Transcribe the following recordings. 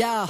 Yeah.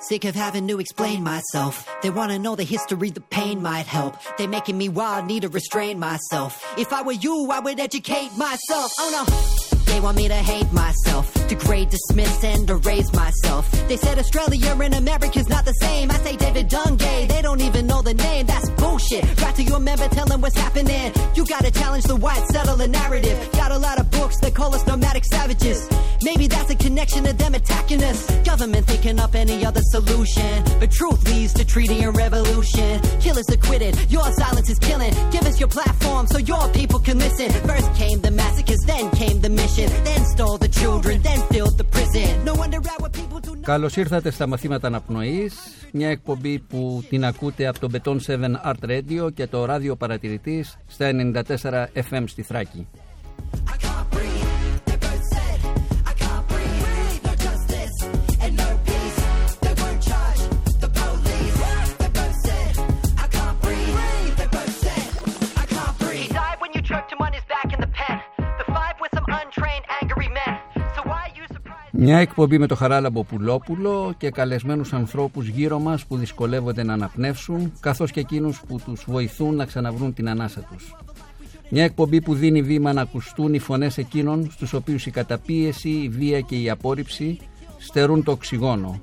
Sick of having to explain myself. They wanna know the history, the pain might help. They making me wild, need to restrain myself. If I were you, I would educate myself. Oh no. They want me to hate myself, degrade, dismiss, and erase myself. They said Australia and America's not the same. I say David Dungay, they don't even know the name. That's bullshit. Right to your member, tell them what's happening. You gotta challenge the white settler narrative. Got a lot of books that call us nomadic savages. Maybe that's a connection to them attacking us. Government thinking up any other solution. But truth leads to treaty and revolution. Killers acquitted, your silence is killing. Give us your platform so your people can listen. First came the massacres, then came the mission. Then stole the children, then filled the prison. No wonder our people do not... Καλώς ήρθατε στα μαθήματα αναπνοής, μια εκπομπή που την ακούτε από το Beton 7 Art Radio και το ράδιο παρατηρητής στα 94 FM στη Θράκη. Μια εκπομπή με το Χαράλαμπο Πουλόπουλο και καλεσμένους ανθρώπους γύρω μας που δυσκολεύονται να αναπνεύσουν καθώς και εκείνους που τους βοηθούν να ξαναβρούν την ανάσα τους. Μια εκπομπή που δίνει βήμα να ακουστούν οι φωνές εκείνων στους οποίους η καταπίεση, η βία και η απόρριψη στερούν το οξυγόνο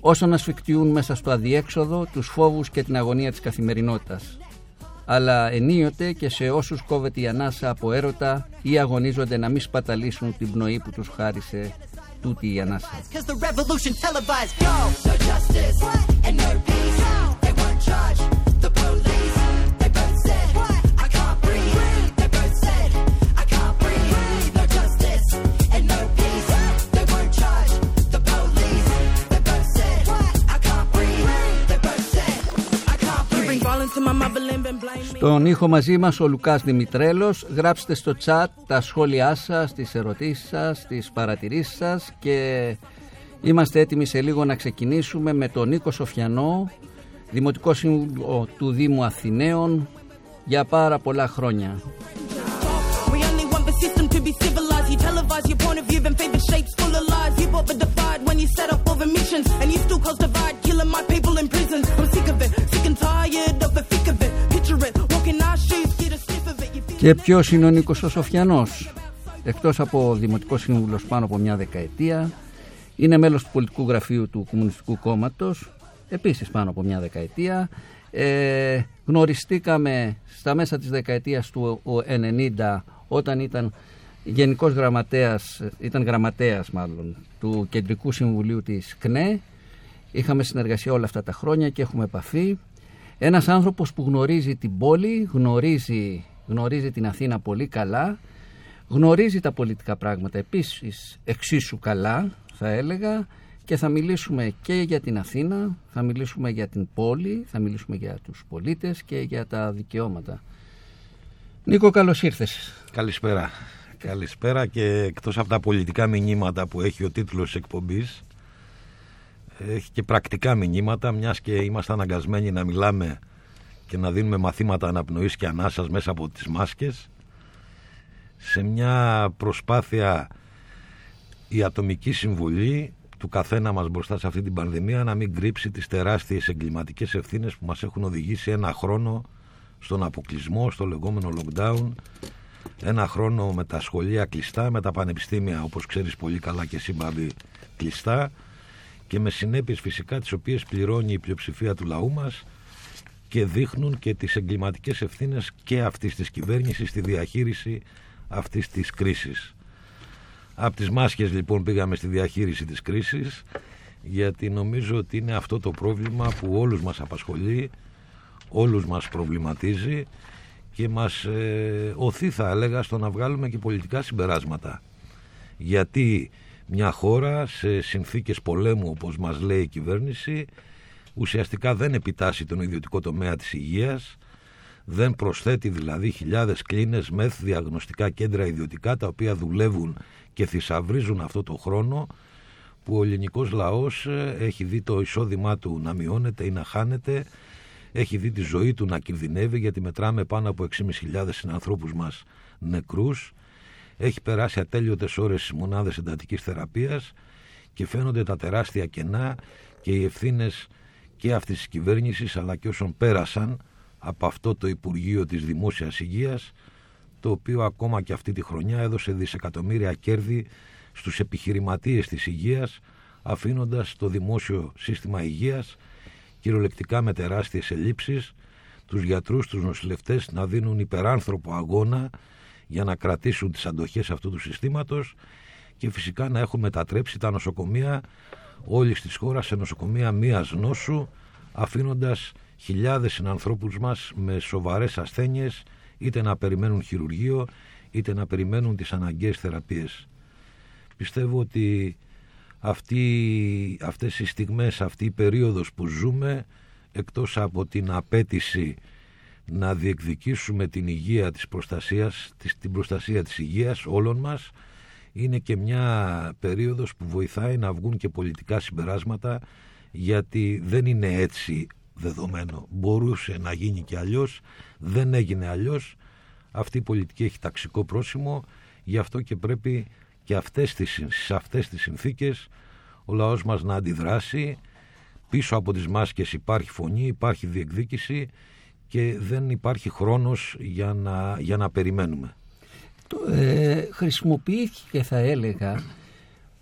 όσο να σφιχτιούν μέσα στο αδιέξοδο τους φόβους και την αγωνία της καθημερινότητας αλλά ενίοτε και σε όσους κόβεται η ανάσα από έρωτα ή αγωνίζονται να μην σπαταλήσουν την πνοή που τους χάρισε τούτη η ανάσα. And blame me. Στον ήχο μαζί μας ο Λουκάς Δημητρέλος. Γράψτε στο chat τα σχόλιά σας, τις ερωτήσεις σας, τις παρατηρήσεις σας και είμαστε έτοιμοι σε λίγο να ξεκινήσουμε με τον Νίκο Σοφιανό, Δημοτικό Σύμβουλο του Δήμου Αθηναίων για πάρα πολλά χρόνια. Και ποιος είναι ο Νίκος ο Σοφιανός; Εκτός από Δημοτικός Σύμβουλος πάνω από μια δεκαετία, είναι μέλος του πολιτικού γραφείου του Κομμουνιστικού Κόμματος, επίσης πάνω από μια δεκαετία. Ε, γνωριστήκαμε στα μέσα της δεκαετίας του 90 όταν ήταν γενικός γραμματέας, ήταν γραμματέας μάλλον, του Κεντρικού Συμβουλίου της ΚΝΕ. Είχαμε συνεργασία όλα αυτά τα χρόνια και έχουμε επαφή. Ένας άνθρωπος που γνωρίζει την πόλη, γνωρίζει, γνωρίζει την Αθήνα πολύ καλά, γνωρίζει τα πολιτικά πράγματα επίσης εξίσου καλά θα έλεγα και θα μιλήσουμε και για την Αθήνα, θα μιλήσουμε για την πόλη, θα μιλήσουμε για τους πολίτες και για τα δικαιώματα. Νίκο καλώς ήρθες. Καλησπέρα. Καλησπέρα και εκτός από τα πολιτικά μηνύματα που έχει ο τίτλος της εκπομπής έχει και πρακτικά μηνύματα μιας και είμαστε αναγκασμένοι να μιλάμε και να δίνουμε μαθήματα αναπνοής και ανάσας μέσα από τις μάσκες. Σε μια προσπάθεια η ατομική συμβολή του καθένα μας μπροστά σε αυτή την πανδημία να μην κρύψει τις τεράστιες εγκληματικές ευθύνες που μας έχουν οδηγήσει ένα χρόνο στον αποκλεισμό, στο λεγόμενο lockdown ένα χρόνο με τα σχολεία κλειστά, με τα πανεπιστήμια όπως ξέρεις πολύ καλά και εσύ Μπάμπη κλειστά και με συνέπειες φυσικά τις οποίες πληρώνει η πλειοψηφία του λαού μας και δείχνουν και τις εγκληματικές ευθύνες και αυτής της κυβέρνησης στη διαχείριση αυτής της κρίσης. Από τις μάσκες λοιπόν πήγαμε στη διαχείριση της κρίσης γιατί νομίζω ότι είναι αυτό το πρόβλημα που όλους μας απασχολεί, όλους μας προβληματίζει και μας ε, οθεί θα έλεγα στο να βγάλουμε και πολιτικά συμπεράσματα. Γιατί μια χώρα σε συνθήκες πολέμου όπως μας λέει η κυβέρνηση ουσιαστικά δεν επιτάσσει τον ιδιωτικό τομέα της υγείας δεν προσθέτει δηλαδή χιλιάδες κλίνες μεθ διαγνωστικά κέντρα ιδιωτικά τα οποία δουλεύουν και θησαυρίζουν αυτό το χρόνο που ο ελληνικός λαός ε, έχει δει το εισόδημά του να μειώνεται ή να χάνεται έχει δει τη ζωή του να κινδυνεύει γιατί μετράμε πάνω από 6.500 συνανθρώπους μας νεκρούς. Έχει περάσει ατέλειωτες ώρες στις μονάδες εντατικής θεραπείας και φαίνονται τα τεράστια κενά και οι ευθύνες και αυτής της κυβέρνησης αλλά και όσων πέρασαν από αυτό το Υπουργείο της Δημόσιας Υγείας το οποίο ακόμα και αυτή τη χρονιά έδωσε δισεκατομμύρια κέρδη στους επιχειρηματίες της υγείας αφήνοντας το δημόσιο σύστημα υγείας κυριολεκτικά με τεράστιες ελλείψεις τους γιατρούς, τους νοσηλευτές να δίνουν υπεράνθρωπο αγώνα για να κρατήσουν τις αντοχές αυτού του συστήματος και φυσικά να έχουν μετατρέψει τα νοσοκομεία όλης της χώρας σε νοσοκομεία μίας νόσου αφήνοντας χιλιάδες συνανθρώπους μας με σοβαρές ασθένειες είτε να περιμένουν χειρουργείο είτε να περιμένουν τις αναγκαίες θεραπείες. Πιστεύω ότι αυτή, αυτές οι στιγμές, αυτή η περίοδος που ζούμε εκτός από την απέτηση να διεκδικήσουμε την υγεία της προστασίας, την προστασία της υγείας όλων μας είναι και μια περίοδος που βοηθάει να βγουν και πολιτικά συμπεράσματα γιατί δεν είναι έτσι δεδομένο. Μπορούσε να γίνει και αλλιώς, δεν έγινε αλλιώς. Αυτή η πολιτική έχει ταξικό πρόσημο, γι' αυτό και πρέπει και αυτές τις, σε αυτές τις συνθήκες ο λαός μας να αντιδράσει. Πίσω από τις μάσκες υπάρχει φωνή, υπάρχει διεκδίκηση και δεν υπάρχει χρόνος για να, για να περιμένουμε. Το, ε, χρησιμοποιήθηκε θα έλεγα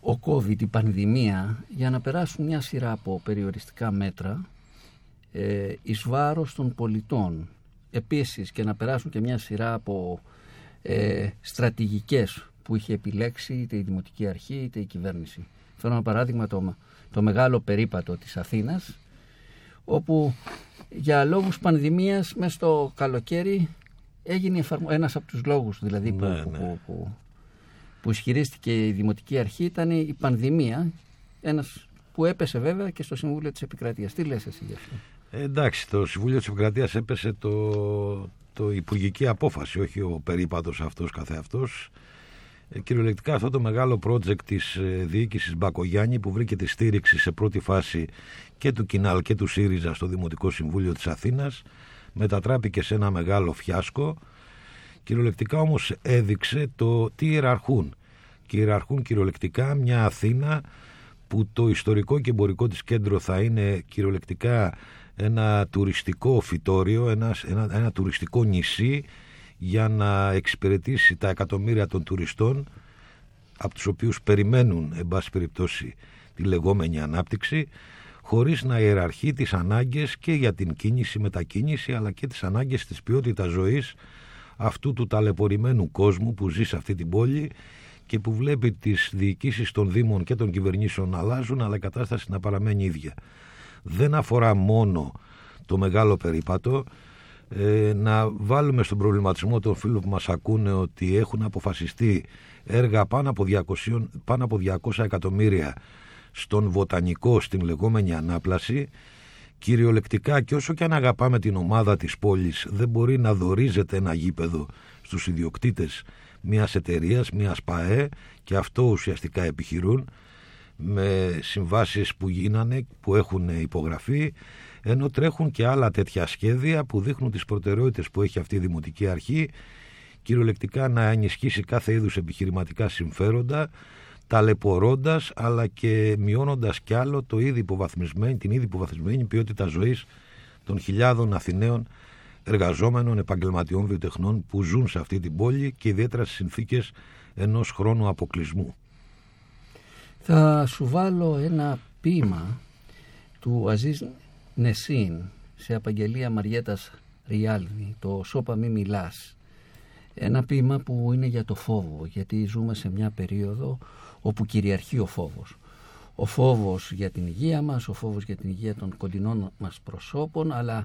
ο COVID, η πανδημία, για να περάσουν μια σειρά από περιοριστικά μέτρα ε, εις βάρος των πολιτών. Επίσης και να περάσουν και μια σειρά από ε, στρατηγικές που είχε επιλέξει είτε η Δημοτική Αρχή είτε η κυβέρνηση. Φέρω ένα παράδειγμα το, το μεγάλο περίπατο της Αθήνας όπου για λόγους πανδημίας μέσα στο καλοκαίρι έγινε ένας από τους λόγους δηλαδή που, Ναι, που, ναι. που, που, που ισχυρίστηκε η Δημοτική Αρχή ήταν η πανδημία ένας που έπεσε βέβαια και στο Συμβούλιο της Επικρατείας. Τι λες εσύ γι' αυτό; Ε, εντάξει, το Συμβούλιο της Επικρατείας έπεσε το, το υπουργική απόφαση, όχι ο περίπατος αυτός καθεαυτός. Ε, κυριολεκτικά αυτό το μεγάλο project της ε, διοίκησης Μπακογιάννη που βρήκε τη στήριξη σε πρώτη φάση και του Κινάλ και του ΣΥΡΙΖΑ στο Δημοτικό Συμβούλιο της Αθήνας μετατράπηκε σε ένα μεγάλο φιάσκο. Κυριολεκτικά όμως έδειξε το τι ιεραρχούν. Και ιεραρχούν κυριολεκτικά μια Αθήνα που το ιστορικό και εμπορικό της κέντρο θα είναι κυριολεκτικά ένα τουριστικό φυτόριο, ένα, ένα, ένα τουριστικό νησί για να εξυπηρετήσει τα εκατομμύρια των τουριστών από τους οποίους περιμένουν εν πάση περιπτώσει τη λεγόμενη ανάπτυξη χωρίς να ιεραρχεί τις ανάγκες και για την κίνηση μετακίνηση αλλά και τις ανάγκες της ποιότητας ζωής αυτού του ταλαιπωρημένου κόσμου που ζει σε αυτή την πόλη και που βλέπει τις διοικήσεις των Δήμων και των κυβερνήσεων να αλλάζουν αλλά η κατάσταση να παραμένει ίδια. Δεν αφορά μόνο το μεγάλο περίπατο ε, να βάλουμε στον προβληματισμό των φίλων που μας ακούνε ότι έχουν αποφασιστεί έργα πάνω από 200, πάνω από 200 εκατομμύρια στον βοτανικό στην λεγόμενη ανάπλαση. Κυριολεκτικά και όσο και αν αγαπάμε την ομάδα της πόλης δεν μπορεί να δορίζεται ένα γήπεδο στους ιδιοκτήτες μιας εταιρείας, μιας ΠΑΕ και αυτό ουσιαστικά επιχειρούν με συμβάσεις που γίνανε, που έχουν υπογραφεί ενώ τρέχουν και άλλα τέτοια σχέδια που δείχνουν τις προτεραιότητες που έχει αυτή η Δημοτική Αρχή κυριολεκτικά να ενισχύσει κάθε είδους επιχειρηματικά συμφέροντα ταλαιπωρώντας αλλά και μειώνοντας κι άλλο το ήδη υποβαθμισμένη, την ήδη υποβαθμισμένη ποιότητα ζωής των χιλιάδων Αθηναίων εργαζόμενων επαγγελματιών βιοτεχνών που ζουν σε αυτή την πόλη και ιδιαίτερα στις συνθήκες ενός χρόνου αποκλεισμού. Θα σου βάλω ένα ποίημα του Αζίζ Νεσίν σε απαγγελία Μαριέτας Ριάλδη, το «Σώπα μη μιλάς». Ένα ποίημα που είναι για το φόβο, γιατί ζούμε σε μια περίοδο όπου κυριαρχεί ο φόβος. Ο φόβος για την υγεία μας, ο φόβος για την υγεία των κοντινών μας προσώπων, αλλά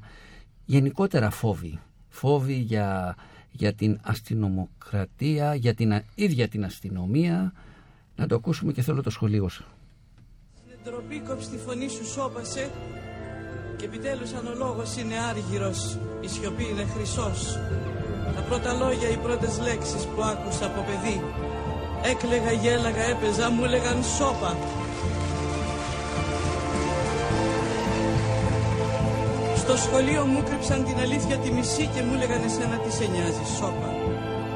γενικότερα φόβοι. Φόβοι για, για την αστυνομοκρατία, για την α- ίδια την αστυνομία. Να το ακούσουμε και θέλω το σχολείο σου. Στην ντροπή κόψει τη φωνή σου σώπασε και επιτέλους αν ο λόγος είναι άργυρος, η σιωπή είναι χρυσός. Τα πρώτα λόγια, οι πρώτες λέξεις που άκουσα από παιδί έκλαιγα, γέλαγα, έπαιζα, μου έλεγαν σώπα. Στο σχολείο μου κρύψαν την αλήθεια τη μισή και μου έλεγαν εσένα τι σε νοιάζει, σώπα.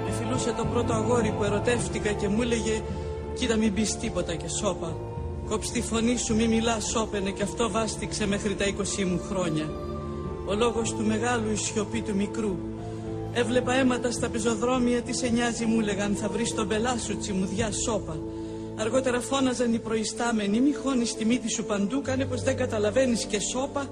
Με φιλούσε το πρώτο αγόρι που ερωτεύτηκα και μου έλεγε κοίτα μην πεις τίποτα και σώπα. Κόψ τη φωνή σου μη μιλάς σώπαινε και αυτό βάστηξε μέχρι τα 20 μου χρόνια. Ο λόγος του μεγάλου η σιωπή του μικρού. Έβλεπα αίματα στα πεζοδρόμια, τι σε νοιάζει μου λέγαν θα βρεις τον πελά σου τσιμουδιά σώπα. Αργότερα φώναζαν οι προϊστάμενοι μη χώνεις τη μύτη σου παντού κάνε πως δεν καταλαβαίνεις και σώπα.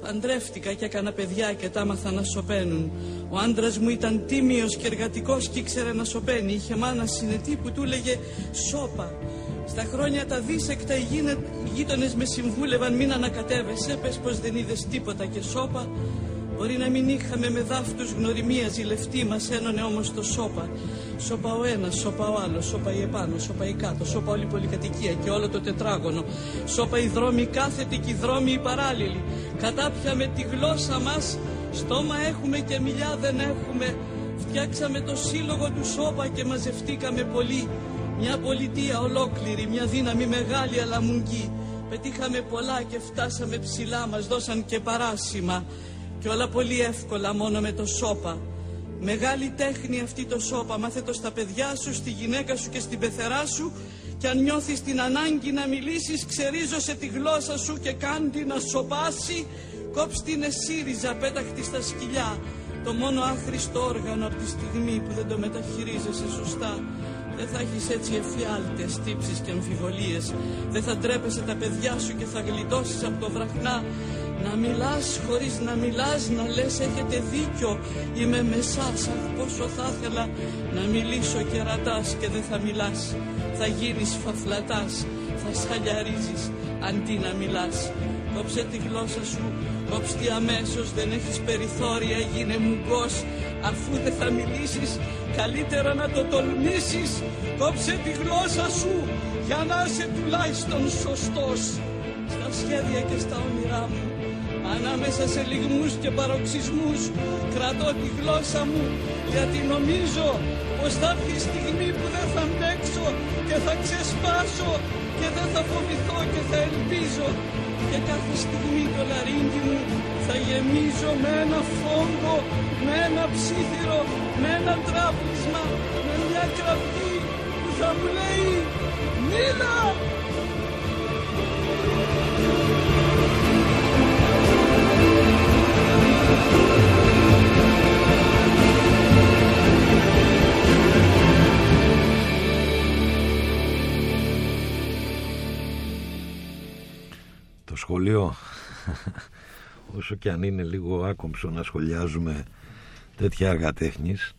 Παντρεύτηκα και έκανα παιδιά και τα άμαθα να σωπαίνουν. Ο άντρας μου ήταν τίμιος και εργατικός και ήξερε να σωπαίνει. Είχε μάνα συνετή που του έλεγε σώπα. Στα χρόνια τα δίσεκτα οι γείτονες με συμβούλευαν μην ανακατεύεσαι, πες πως δεν είδες τίποτα και σώπα. Μπορεί να μην είχαμε με δάφτους γνωριμίας ζηλευτή μας ένωνε όμως το σώπα. Σώπα ο ένας, σώπα ο άλλος, σώπα η επάνω, σώπα η κάτω, σώπα όλη η πολυκατοικία και όλο το τετράγωνο. Σώπα οι δρόμοι κάθετοι και οι δρόμοι οι παράλληλοι. Κατάπια με τη γλώσσα μας, στόμα έχουμε και μιλιά δεν έχουμε. Φτιάξαμε το σύλλογο του σώπα και μαζευτήκαμε πολύ. Μια πολιτεία ολόκληρη, μια δύναμη μεγάλη αλλά μουγγή. Πετύχαμε πολλά και φτάσαμε ψηλά, μας δώσαν και παράσημα. Και όλα πολύ εύκολα μόνο με το σώπα. Μεγάλη τέχνη αυτή το σώπα, μάθε το στα παιδιά σου, στη γυναίκα σου και στην πεθερά σου και αν νιώθεις την ανάγκη να μιλήσεις ξερίζωσε τη γλώσσα σου και κάντι να σοπάσει κόψ την εσύριζα πέταχτη στα σκυλιά το μόνο άχρηστο όργανο από τη στιγμή που δεν το μεταχειρίζεσαι σωστά δεν θα έχεις έτσι εφιάλτες, τύψεις και αμφιβολίες. Δεν θα τρέπεσαι τα παιδιά σου και θα γλιτώσεις από το βραχνά. Να μιλάς χωρίς να μιλάς, να λες έχετε δίκιο. Είμαι με σας, αχ πόσο θα ήθελα να μιλήσω και ρατάς και δεν θα μιλάς. Θα γίνεις φαφλατάς, θα σχαλιαρίζεις αντί να μιλάς. Κόψε τη γλώσσα σου, κόψτε αμέσως, δεν έχεις περιθώρια, γίνε μουγκός. Αφού δεν θα μιλήσεις, καλύτερα να το τολμήσεις. Κόψε τη γλώσσα σου, για να είσαι τουλάχιστον σωστός. Στα σχέδια και στα όνειρά μου, ανάμεσα σε λιγμούς και παροξισμούς, κρατώ τη γλώσσα μου, γιατί νομίζω πως θα έρθει η στιγμή που δεν θα αντέξω και θα ξεσπάσω και δεν θα φοβηθώ και θα ελπίζω και κάθε στιγμή το λαρίνκι μου θα γεμίζω με ένα φόγκο, με ένα ψήθυρο, με ένα τράπλισμα, με μια κραυγή που θα μου λέει «Μίλα!» Σχολείο. Όσο και αν είναι λίγο άκομψο να σχολιάζουμε τέτοια έργα τέχνης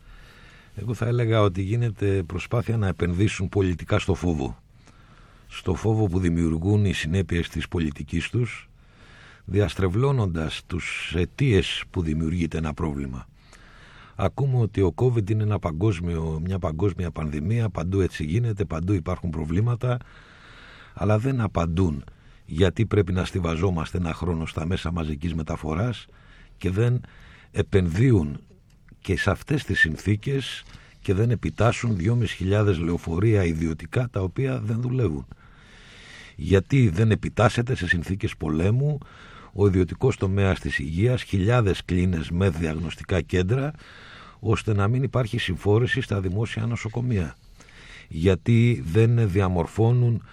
εγώ θα έλεγα ότι γίνεται προσπάθεια να επενδύσουν πολιτικά στο φόβο. Στο φόβο που δημιουργούν οι συνέπειες της πολιτικής τους διαστρεβλώνοντας τους αιτίες που δημιουργείται ένα πρόβλημα. Ακούμε ότι ο COVID είναι ένα παγκόσμιο, μια παγκόσμια πανδημία, παντού έτσι γίνεται, παντού υπάρχουν προβλήματα, αλλά δεν απαντούν γιατί πρέπει να στηβαζόμαστε ένα χρόνο στα μέσα μαζικής μεταφοράς και δεν επενδύουν και σε αυτές τις συνθήκες και δεν επιτάσσουν 2.500 λεωφορεία ιδιωτικά τα οποία δεν δουλεύουν. Γιατί δεν επιτάσσεται σε συνθήκες πολέμου ο ιδιωτικός τομέας της υγείας, χιλιάδες κλίνες με διαγνωστικά κέντρα, ώστε να μην υπάρχει συμφόρηση στα δημόσια νοσοκομεία. Γιατί δεν διαμορφώνουν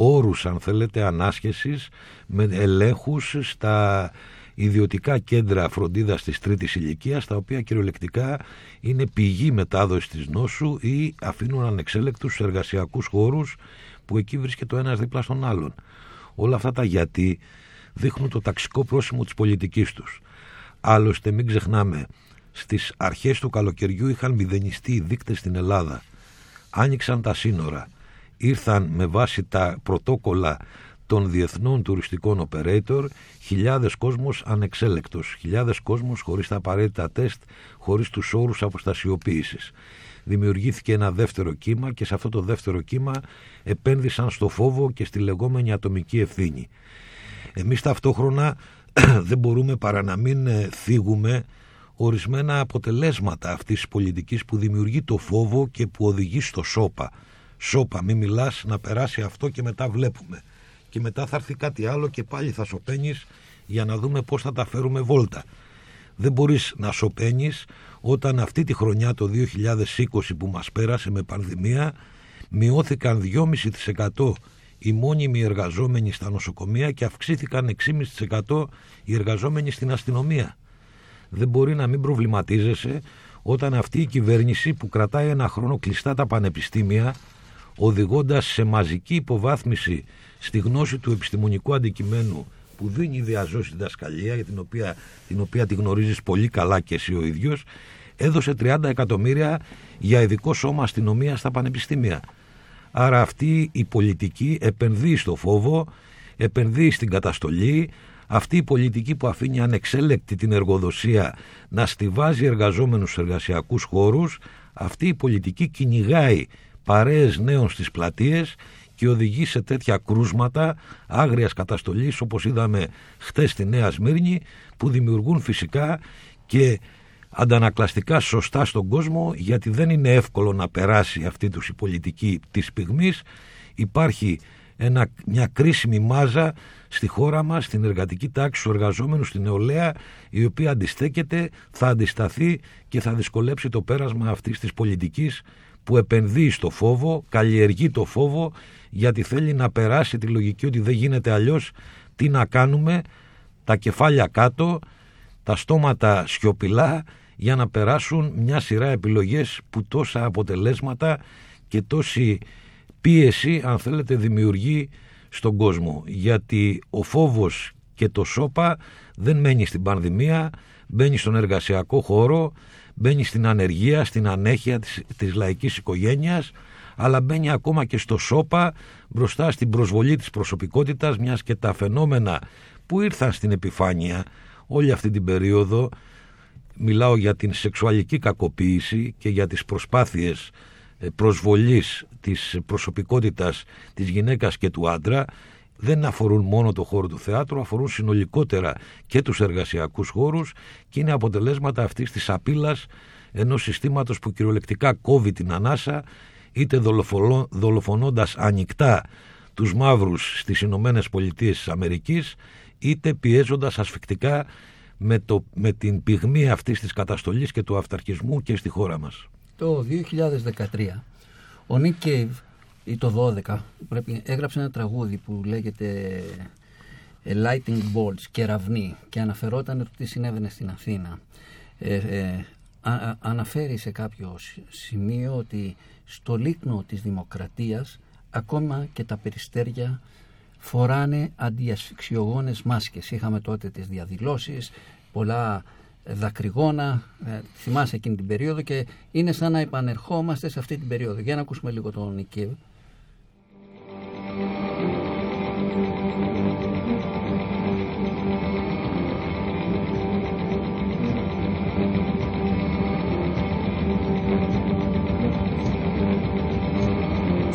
όρους αν θέλετε ανάσχεσης με ελέγχους στα ιδιωτικά κέντρα φροντίδας της τρίτης ηλικίας τα οποία κυριολεκτικά είναι πηγή μετάδοσης της νόσου ή αφήνουν ανεξέλεκτους εργασιακούς χώρους που εκεί βρίσκεται ο ένας δίπλα στον άλλον. Όλα αυτά τα γιατί δείχνουν το ταξικό πρόσημο της πολιτικής τους. Άλλωστε μην ξεχνάμε, στις αρχές του καλοκαιριού είχαν μηδενιστεί οι δείκτες στην Ελλάδα. Άνοιξαν τα σύνορα ήρθαν με βάση τα πρωτόκολλα των διεθνών τουριστικών operator χιλιάδες κόσμος ανεξέλεκτος, χιλιάδες κόσμος χωρίς τα απαραίτητα τεστ, χωρίς τους όρους αποστασιοποίησης. Δημιουργήθηκε ένα δεύτερο κύμα και σε αυτό το δεύτερο κύμα επένδυσαν στο φόβο και στη λεγόμενη ατομική ευθύνη. Εμείς ταυτόχρονα δεν μπορούμε παρά να μην ε, θίγουμε ορισμένα αποτελέσματα αυτής της πολιτικής που δημιουργεί το φόβο και που οδηγεί στο σώπα σώπα, μην μιλάς, να περάσει αυτό και μετά βλέπουμε. Και μετά θα έρθει κάτι άλλο και πάλι θα σωπαίνεις για να δούμε πώς θα τα φέρουμε βόλτα. Δεν μπορείς να σωπαίνεις όταν αυτή τη χρονιά το 2020 που μας πέρασε με πανδημία μειώθηκαν 2,5% οι μόνιμοι εργαζόμενοι στα νοσοκομεία και αυξήθηκαν 6,5% οι εργαζόμενοι στην αστυνομία. Δεν μπορεί να μην προβληματίζεσαι όταν αυτή η κυβέρνηση που κρατάει ένα χρόνο κλειστά τα πανεπιστήμια οδηγώντας σε μαζική υποβάθμιση στη γνώση του επιστημονικού αντικειμένου που δίνει η διαζώση διδασκαλία για την οποία, την οποία τη γνωρίζεις πολύ καλά και εσύ ο ίδιος έδωσε 30 εκατομμύρια για ειδικό σώμα αστυνομία στα πανεπιστήμια. Άρα αυτή η πολιτική επενδύει στο φόβο, επενδύει στην καταστολή, αυτή η πολιτική που αφήνει ανεξέλεκτη την εργοδοσία να στηβάζει εργαζόμενους σε εργασιακούς χώρους, αυτή η πολιτική κυνηγάει παρέες νέων στις πλατείες και οδηγεί σε τέτοια κρούσματα άγριας καταστολής όπως είδαμε χτες στη Νέα Σμύρνη που δημιουργούν φυσικά και αντανακλαστικά σωστά στον κόσμο γιατί δεν είναι εύκολο να περάσει αυτή τους η πολιτική της πυγμής υπάρχει ένα, μια κρίσιμη μάζα στη χώρα μας, στην εργατική τάξη, στους εργαζόμενους, στην νεολαία η οποία αντιστέκεται, θα αντισταθεί και θα δυσκολέψει το πέρασμα αυτής της πολιτικής που επενδύει στο φόβο, καλλιεργεί το φόβο γιατί θέλει να περάσει τη λογική ότι δεν γίνεται αλλιώς. Τι να κάνουμε τα κεφάλια κάτω τα στόματα σιωπηλά για να περάσουν μια σειρά επιλογές που τόσα αποτελέσματα και τόση πίεση αν θέλετε δημιουργεί στον κόσμο. Γιατί ο φόβος και το σώπα δεν μένει στην πανδημία μπαίνει στον εργασιακό χώρο μπαίνει στην ανεργία, στην ανέχεια της, της λαϊκής οικογένειας αλλά μπαίνει ακόμα και στο σώπα μπροστά στην προσβολή της προσωπικότητας μιας και τα φαινόμενα που ήρθαν στην επιφάνεια όλη αυτή την περίοδο. Μιλάω για την σεξουαλική κακοποίηση και για τις προσπάθειες ε, προσβολής της προσωπικότητας της γυναίκας και του άντρα δεν αφορούν μόνο το χώρο του θεάτρου, αφορούν συνολικότερα και τους εργασιακούς χώρους και είναι αποτελέσματα αυτής της απειλής ενός συστήματος που κυριολεκτικά κόβει την ανάσα είτε δολοφονώντας ανοιχτά τους μαύρους στις Ηνωμένες Πολιτείες της Αμερικής είτε πιέζοντας ασφικτικά με, το, με την πυγμή αυτής της καταστολής και του αυταρχισμού και στη χώρα μας. Το 2013 ο Νίκ Κέιβ ή το 12 πρέπει, έγραψε ένα τραγούδι που λέγεται A Lighting Bolts, κεραυνή και αναφερόταν ότι τι συνέβαινε στην Αθήνα. Ε, ε, αναφέρει σε κάποιο σημείο ότι στο λίκνο της δημοκρατίας ακόμα και τα περιστέρια φοράνε αντιασφυξιογόνες μάσκες. Είχαμε τότε τις διαδηλώσεις, πολλά δακρυγόνα, ε, θυμάσαι εκείνη την περίοδο και είναι σαν να επανερχόμαστε σε αυτή την περίοδο. Για να ακούσουμε λίγο τον Νικίβ.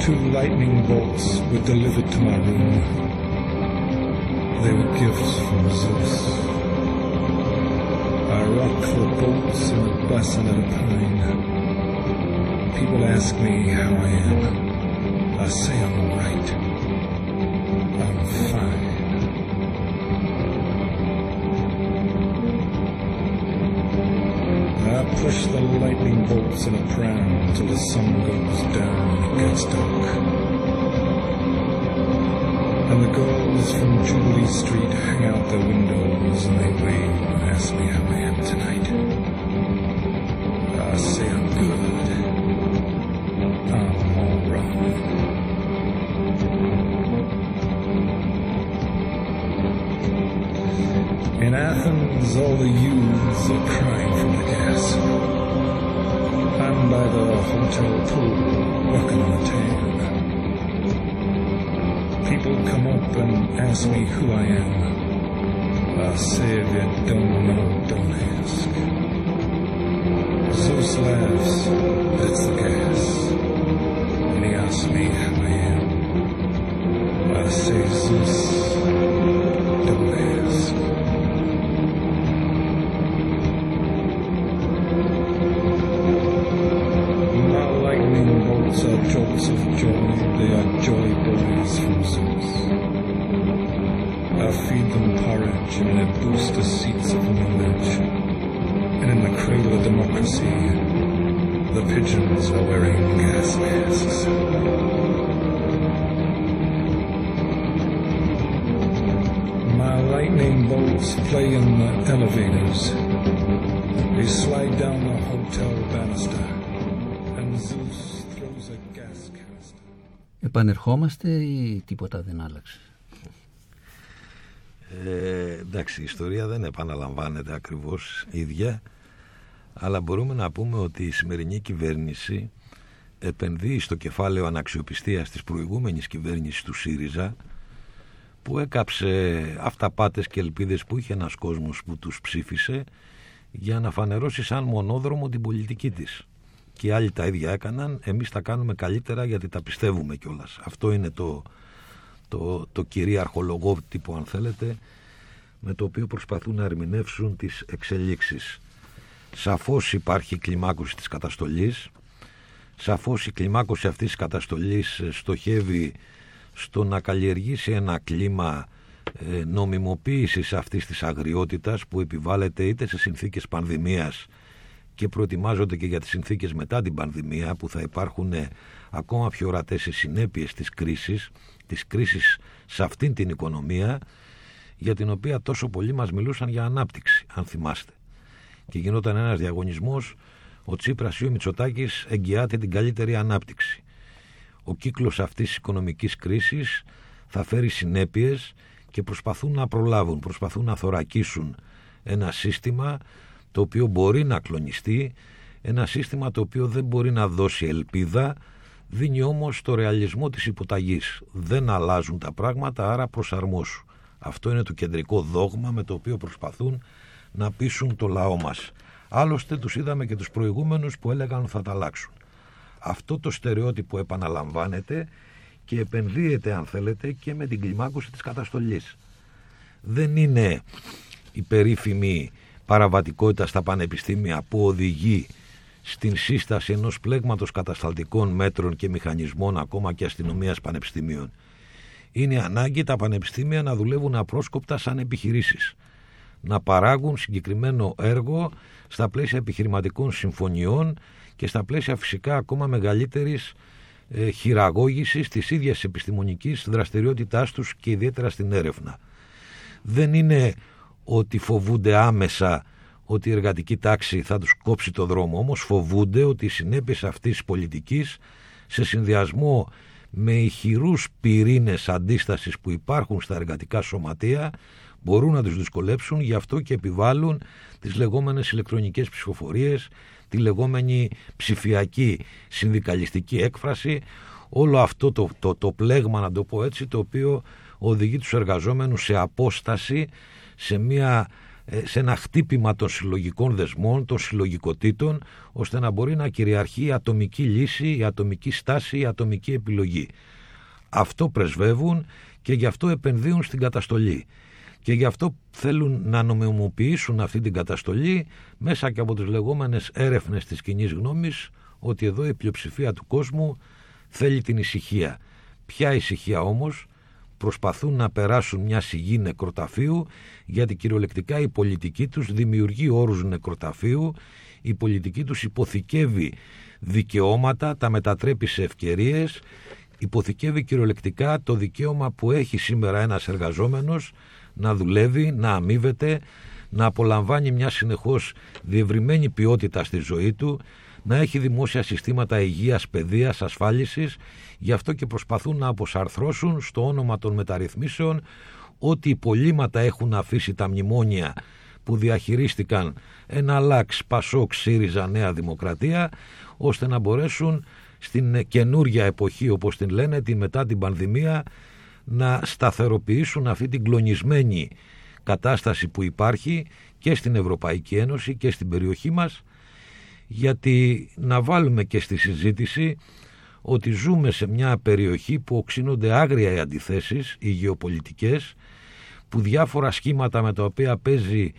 Two lightning bolts were delivered to my room. They were gifts from Zeus. I rock for bolts in a bus and a pine. People ask me how I am. I say I'm right. I'm fine. I push the lightning bolts in a pram till the sun goes down and it gets dark. And the girls from Jubilee Street hang out their windows and they wave and ask me how I am tonight. I say I'm good. I'm alright. In Athens, all the youths are People come up and ask me who I am. Uh, I say they don't know, don't ask. Zeus laughs, that's the gas. And he asks me how I am. I say, Zeus, don't ask. I see. The pigeons are wearing gas masks. My lightning bolts play in the elevators. Επανερχόμαστε ή τίποτα δεν άλλαξε; Ε, εντάξει, η ιστορία δεν επαναλαμβάνεται ακριβώς ίδια αλλά μπορούμε να πούμε ότι η σημερινή κυβέρνηση επενδύει στο κεφάλαιο αναξιοπιστίας της προηγούμενης κυβέρνησης του ΣΥΡΙΖΑ που έκαψε αυταπάτες και ελπίδες που είχε ένας κόσμος που τους ψήφισε για να φανερώσει σαν μονόδρομο την πολιτική της. Και οι άλλοι τα ίδια έκαναν, εμείς τα κάνουμε καλύτερα γιατί τα πιστεύουμε κιόλας. Αυτό είναι το, το, το κυρίαρχο λογότυπο αν θέλετε με το οποίο προσπαθούν να ερμηνεύσουν τις εξελίξεις. Σαφώς υπάρχει κλιμάκωση της καταστολής, σαφώς η κλιμάκωση αυτής της καταστολής στοχεύει στο να καλλιεργήσει ένα κλίμα ε, νομιμοποίησης αυτής της αγριότητας που επιβάλλεται είτε σε συνθήκες πανδημίας και προετοιμάζονται και για τις συνθήκες μετά την πανδημία που θα υπάρχουν ε, ακόμα πιο ορατές οι συνέπειες της κρίσης, της κρίσης σε αυτήν την οικονομία για την οποία τόσο πολλοί μας μιλούσαν για ανάπτυξη, αν θυμάστε. Και γινόταν ένας διαγωνισμός, ο Τσίπρας ή ο Μητσοτάκης εγγυάται την καλύτερη ανάπτυξη. Ο κύκλος αυτής της οικονομικής κρίσης θα φέρει συνέπειες και προσπαθούν να προλάβουν, προσπαθούν να θωρακίσουν ένα σύστημα το οποίο μπορεί να κλονιστεί, ένα σύστημα το οποίο δεν μπορεί να δώσει ελπίδα, δίνει όμως το ρεαλισμό της υποταγής. Δεν αλλάζουν τα πράγματα, άρα προσαρμόσου. Αυτό είναι το κεντρικό δόγμα με το οποίο προσπαθούν να πείσουν το λαό μας. Άλλωστε τους είδαμε και τους προηγούμενους που έλεγαν θα τα αλλάξουν. Αυτό το στερεότυπο επαναλαμβάνεται και επενδύεται αν θέλετε και με την κλιμάκωση της καταστολής. Δεν είναι η περίφημη παραβατικότητα στα πανεπιστήμια που οδηγεί στην σύσταση ενός πλέγματος κατασταλτικών μέτρων και μηχανισμών ακόμα και αστυνομίας πανεπιστημίων. Είναι ανάγκη τα πανεπιστήμια να δουλεύουν απρόσκοπτα σαν επιχειρήσεις. Να παράγουν συγκεκριμένο έργο στα πλαίσια επιχειρηματικών συμφωνιών και στα πλαίσια φυσικά ακόμα μεγαλύτερης ε, χειραγώγησης της ίδιας επιστημονικής δραστηριότητάς τους και ιδιαίτερα στην έρευνα. Δεν είναι ότι φοβούνται άμεσα ότι η εργατική τάξη θα τους κόψει το δρόμο, όμως φοβούνται ότι οι συνέπειες αυτής της πολιτικής σε συνδυασμό με ηχηρούς πυρήνες αντίστασης που υπάρχουν στα εργατικά σωματεία μπορούν να τους δυσκολέψουν, γι' αυτό και επιβάλλουν τις λεγόμενες ηλεκτρονικές ψηφοφορίες, τη λεγόμενη ψηφιακή συνδικαλιστική έκφραση, όλο αυτό το, το, το πλέγμα να το πω έτσι, το οποίο οδηγεί τους εργαζόμενους σε απόσταση, σε μια ε, σε ένα χτύπημα των συλλογικών δεσμών, των συλλογικοτήτων, ώστε να μπορεί να κυριαρχεί η ατομική λύση, η ατομική στάση, η ατομική επιλογή. Αυτό πρεσβεύουν και γι' αυτό επενδύουν στην καταστολή. Και γι' αυτό θέλουν να νομιμοποιήσουν αυτή την καταστολή μέσα και από τις λεγόμενες έρευνες της κοινή γνώμης ότι εδώ η πλειοψηφία του κόσμου θέλει την ησυχία. Ποια ησυχία όμως; Προσπαθούν να περάσουν μια σιγή νεκροταφείου γιατί κυριολεκτικά η πολιτική τους δημιουργεί όρους νεκροταφείου η πολιτική τους υποθηκεύει δικαιώματα, τα μετατρέπει σε ευκαιρίες υποθηκεύει κυριολεκτικά το δικαίωμα που έχει σήμερα ένας εργαζόμενος να δουλεύει, να αμείβεται, να απολαμβάνει μια συνεχώς διευρυμένη ποιότητα στη ζωή του, να έχει δημόσια συστήματα υγείας, παιδείας, ασφάλισης, γι' αυτό και προσπαθούν να αποσαρθρώσουν στο όνομα των μεταρρυθμίσεων ότι υπολείμματα έχουν αφήσει τα μνημόνια που διαχειρίστηκαν ένα λάξ, πασόκ, ΣΥΡΙΖΑ, Νέα Δημοκρατία, ώστε να μπορέσουν στην καινούρια εποχή, όπως την λένε, την μετά την πανδημία, να σταθεροποιήσουν αυτή την κλονισμένη κατάσταση που υπάρχει και στην Ευρωπαϊκή Ένωση και στην περιοχή μας γιατί να βάλουμε και στη συζήτηση ότι ζούμε σε μια περιοχή που οξύνονται άγρια οι αντιθέσεις, οι γεωπολιτικές, που διάφορα σχήματα με τα οποία παίζει,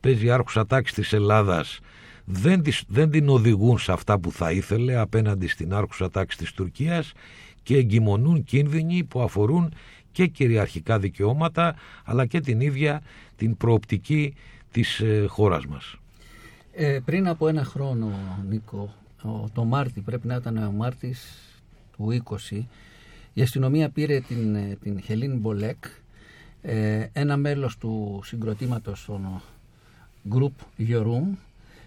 παίζει η άρχουσα τάξη της Ελλάδας δεν, δεν την οδηγούν σε αυτά που θα ήθελε απέναντι στην άρχουσα τάξη της Τουρκίας και εγκυμονούν κίνδυνοι που αφορούν και κυριαρχικά δικαιώματα αλλά και την ίδια την προοπτική της ε, χώρας μας. Ε, πριν από ένα χρόνο, Νίκο, το Μάρτι, πρέπει να ήταν ο Μάρτης του 20, η αστυνομία πήρε την, ε, την Χελίν Μπολέκ, ε, ένα μέλος του συγκροτήματος των Group Yorum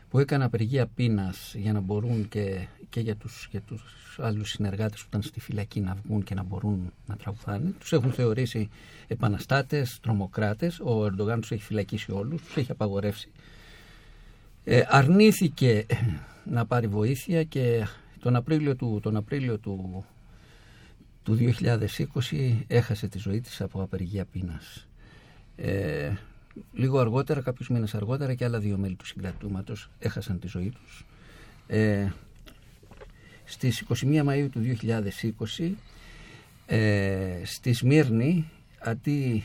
που έκανε απεργία πείνας για να μπορούν και, και για, τους, για τους άλλους συνεργάτες που ήταν στη φυλακή να βγουν και να μπορούν να τραγουδάνε. Τους έχουν θεωρήσει επαναστάτες, τρομοκράτες. Ο Ερντογάν τους έχει φυλακίσει όλους, τους έχει απαγορεύσει. Ε, αρνήθηκε να πάρει βοήθεια και τον Απρίλιο του, τον Απρίλιο του, του 2020 έχασε τη ζωή της από απεργία πείνας. Ε, λίγο αργότερα, κάποιους μήνες αργότερα και άλλα δύο μέλη του συγκρατούματος έχασαν τη ζωή τους. Ε, στις 21 Μαΐου του 2020 ε, στη Σμύρνη αντί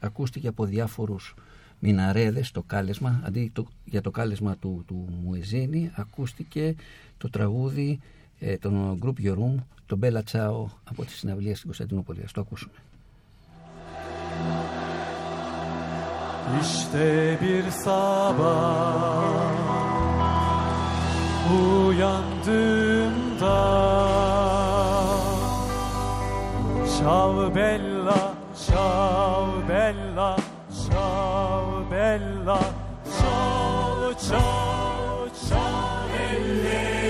ακούστηκε από διάφορους μιναρέδες το κάλεσμα αντί το, για το κάλεσμα του, του Μουεζίνη ακούστηκε το τραγούδι ε, των Group Yorum το Μπέλα Τσάο από τη συναυλία στην Κωνσταντινούπολη. Ας το ακούσουμε. İşte bir sabah uyandığımda Şav bella, şav bella, şav bella. Şav, şav, şav elle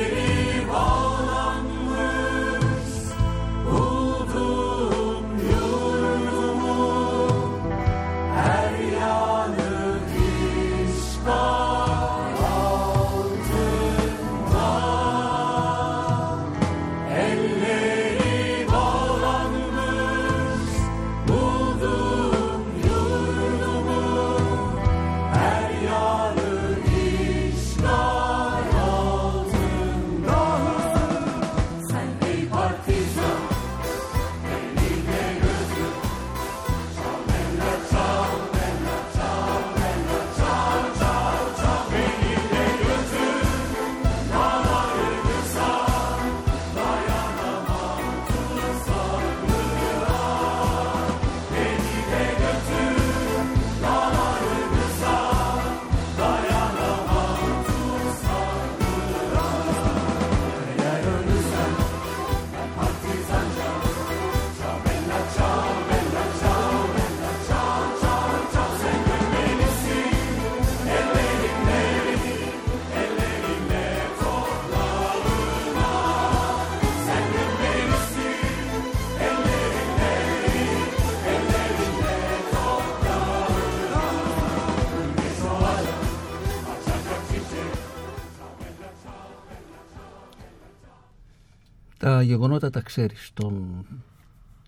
γεγονότα τα ξέρεις των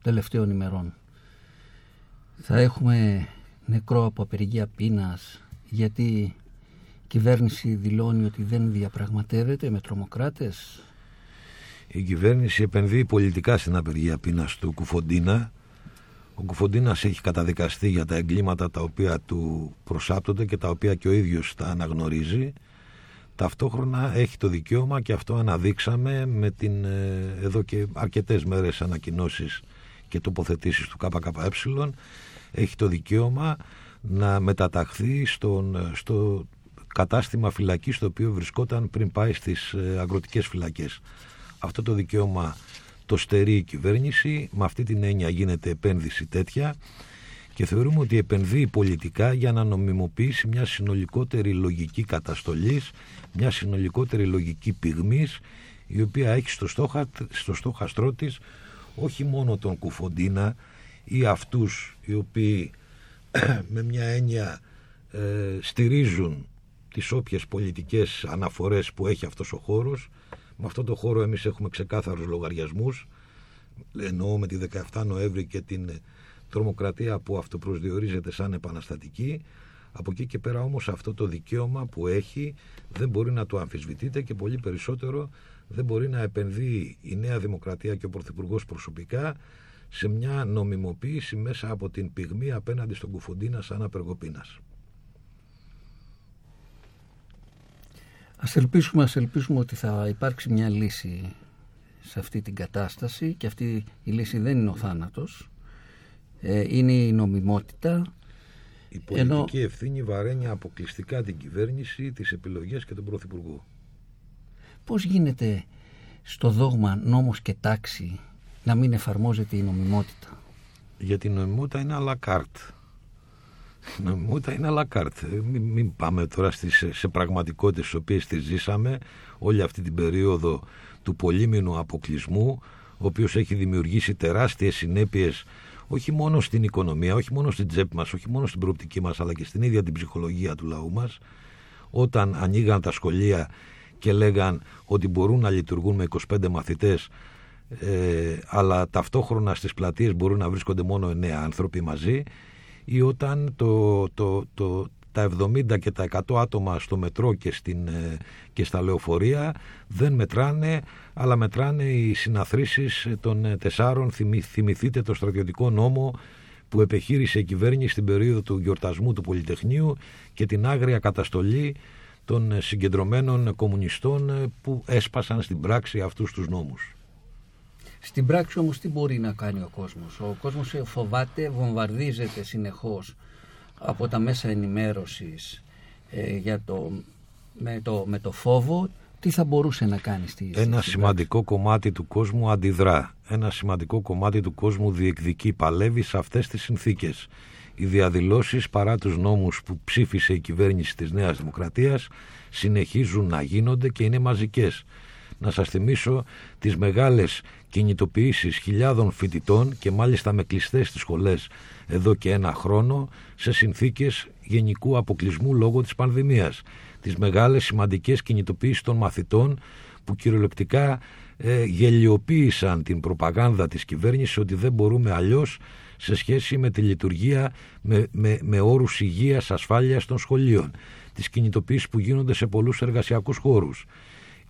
τελευταίων ημερών. Θα έχουμε νεκρό από απεργία πείνας γιατί η κυβέρνηση δηλώνει ότι δεν διαπραγματεύεται με τρομοκράτες. Η κυβέρνηση επενδύει πολιτικά στην απεργία πείνας του Κουφοντίνα. Ο Κουφοντίνας έχει καταδικαστεί για τα εγκλήματα τα οποία του προσάπτονται και τα οποία και ο ίδιος τα αναγνωρίζει. Ταυτόχρονα έχει το δικαίωμα και αυτό αναδείξαμε με την ε, εδώ και αρκετές μέρες ανακοινώσεις και τοποθετήσεις του ΚΚΕ. Έχει το δικαίωμα να μεταταχθεί στον, στο κατάστημα φυλακή στο οποίο βρισκόταν πριν πάει στις ε, αγροτικές φυλακές. Αυτό το δικαίωμα το στερεί η κυβέρνηση, με αυτή την έννοια γίνεται επένδυση τέτοια και θεωρούμε ότι επενδύει πολιτικά για να νομιμοποιήσει μια συνολικότερη λογική καταστολής, μια συνολικότερη λογική πυγμής η οποία έχει στο, στόχα, στο στόχαστρό της όχι μόνο τον Κουφοντίνα ή αυτούς οι οποίοι με μια έννοια ε, στηρίζουν τις όποιες πολιτικές αναφορές που έχει αυτός ο χώρος. Με αυτό το χώρο εμείς έχουμε ξεκάθαρους λογαριασμούς. Εννοώ με τη 17 Νοέμβρη και την τρομοκρατία που αυτοπροσδιορίζεται σαν επαναστατική από εκεί και πέρα όμως αυτό το δικαίωμα που έχει δεν μπορεί να το αμφισβητείται και πολύ περισσότερο δεν μπορεί να επενδύει η Νέα Δημοκρατία και ο Πρωθυπουργός προσωπικά σε μια νομιμοποίηση μέσα από την πυγμή απέναντι στον Κουφοντίνα σαν απεργοπίνας. Ας ελπίσουμε, ας ελπίσουμε ότι θα υπάρξει μια λύση σε αυτή την κατάσταση και αυτή η λύση δεν είναι ο θάνατος, ε, είναι η νομιμότητα. Η πολιτική ενώ... ευθύνη βαραίνει αποκλειστικά την κυβέρνηση, τις επιλογές και τον Πρωθυπουργό. Πώς γίνεται στο δόγμα νόμος και τάξη να μην εφαρμόζεται η νομιμότητα; Γιατί η νομιμότητα είναι à la carte. νομιμότητα είναι à la carte. Ε, Μην, μην πάμε τώρα στις, σε πραγματικότητες τις οποίες τις ζήσαμε όλη αυτή την περίοδο του πολύμηνου αποκλεισμού ο οποίος έχει δημιουργήσει τεράστιες συνέπειες όχι μόνο στην οικονομία, όχι μόνο στην τσέπη μας, όχι μόνο στην προοπτική μας αλλά και στην ίδια την ψυχολογία του λαού μας. Όταν ανοίγαν τα σχολεία και λέγαν ότι μπορούν να λειτουργούν με 25 μαθητές ε, αλλά ταυτόχρονα στις πλατείες μπορούν να βρίσκονται μόνο 9 άνθρωποι μαζί ή όταν το, το, το, τα 70 και τα 100 άτομα στο μετρό και, στην, ε, και στα λεωφορεία δεν μετράνε αλλά μετράνε οι συναθρήσεις των ε, τεσσάρων Θυμη- θυμηθείτε το στρατιωτικό νόμο που επεχείρησε η κυβέρνηση στην περίοδο του γιορτασμού του Πολυτεχνείου και την άγρια καταστολή των ε, συγκεντρωμένων κομμουνιστών ε, που έσπασαν στην πράξη αυτούς τους νόμους. Στην πράξη όμως τι μπορεί να κάνει ο κόσμος; Ο κόσμος ε, φοβάται, βομβαρδίζεται συνεχώς από τα μέσα ενημέρωσης ε, για το, με, το, με το φόβο. Τι θα μπορούσε να κάνει στη στη- Ένα στην σημαντικό κομμάτι του κόσμου αντιδρά. Ένα σημαντικό κομμάτι του κόσμου διεκδικεί, παλεύει σε αυτές τις συνθήκες. Οι διαδηλώσεις παρά τους νόμους που ψήφισε η κυβέρνηση της Νέας Δημοκρατίας συνεχίζουν να γίνονται και είναι μαζικές. Να σας θυμίσω τις μεγάλες κινητοποιήσεις χιλιάδων φοιτητών και μάλιστα με κλειστές στις σχολές εδώ και ένα χρόνο σε συνθήκες γενικού αποκλεισμού λόγω της πανδημίας. Τις μεγάλες σημαντικές κινητοποιήσεις των μαθητών που κυριολεκτικά ε, γελιοποίησαν την προπαγάνδα της κυβέρνησης ότι δεν μπορούμε αλλιώς σε σχέση με τη λειτουργία με, με, με όρους υγείας, ασφάλειας των σχολείων. Τις κινητοποιήσεις που γίνονται σε πολλούς εργασιακούς χώρους.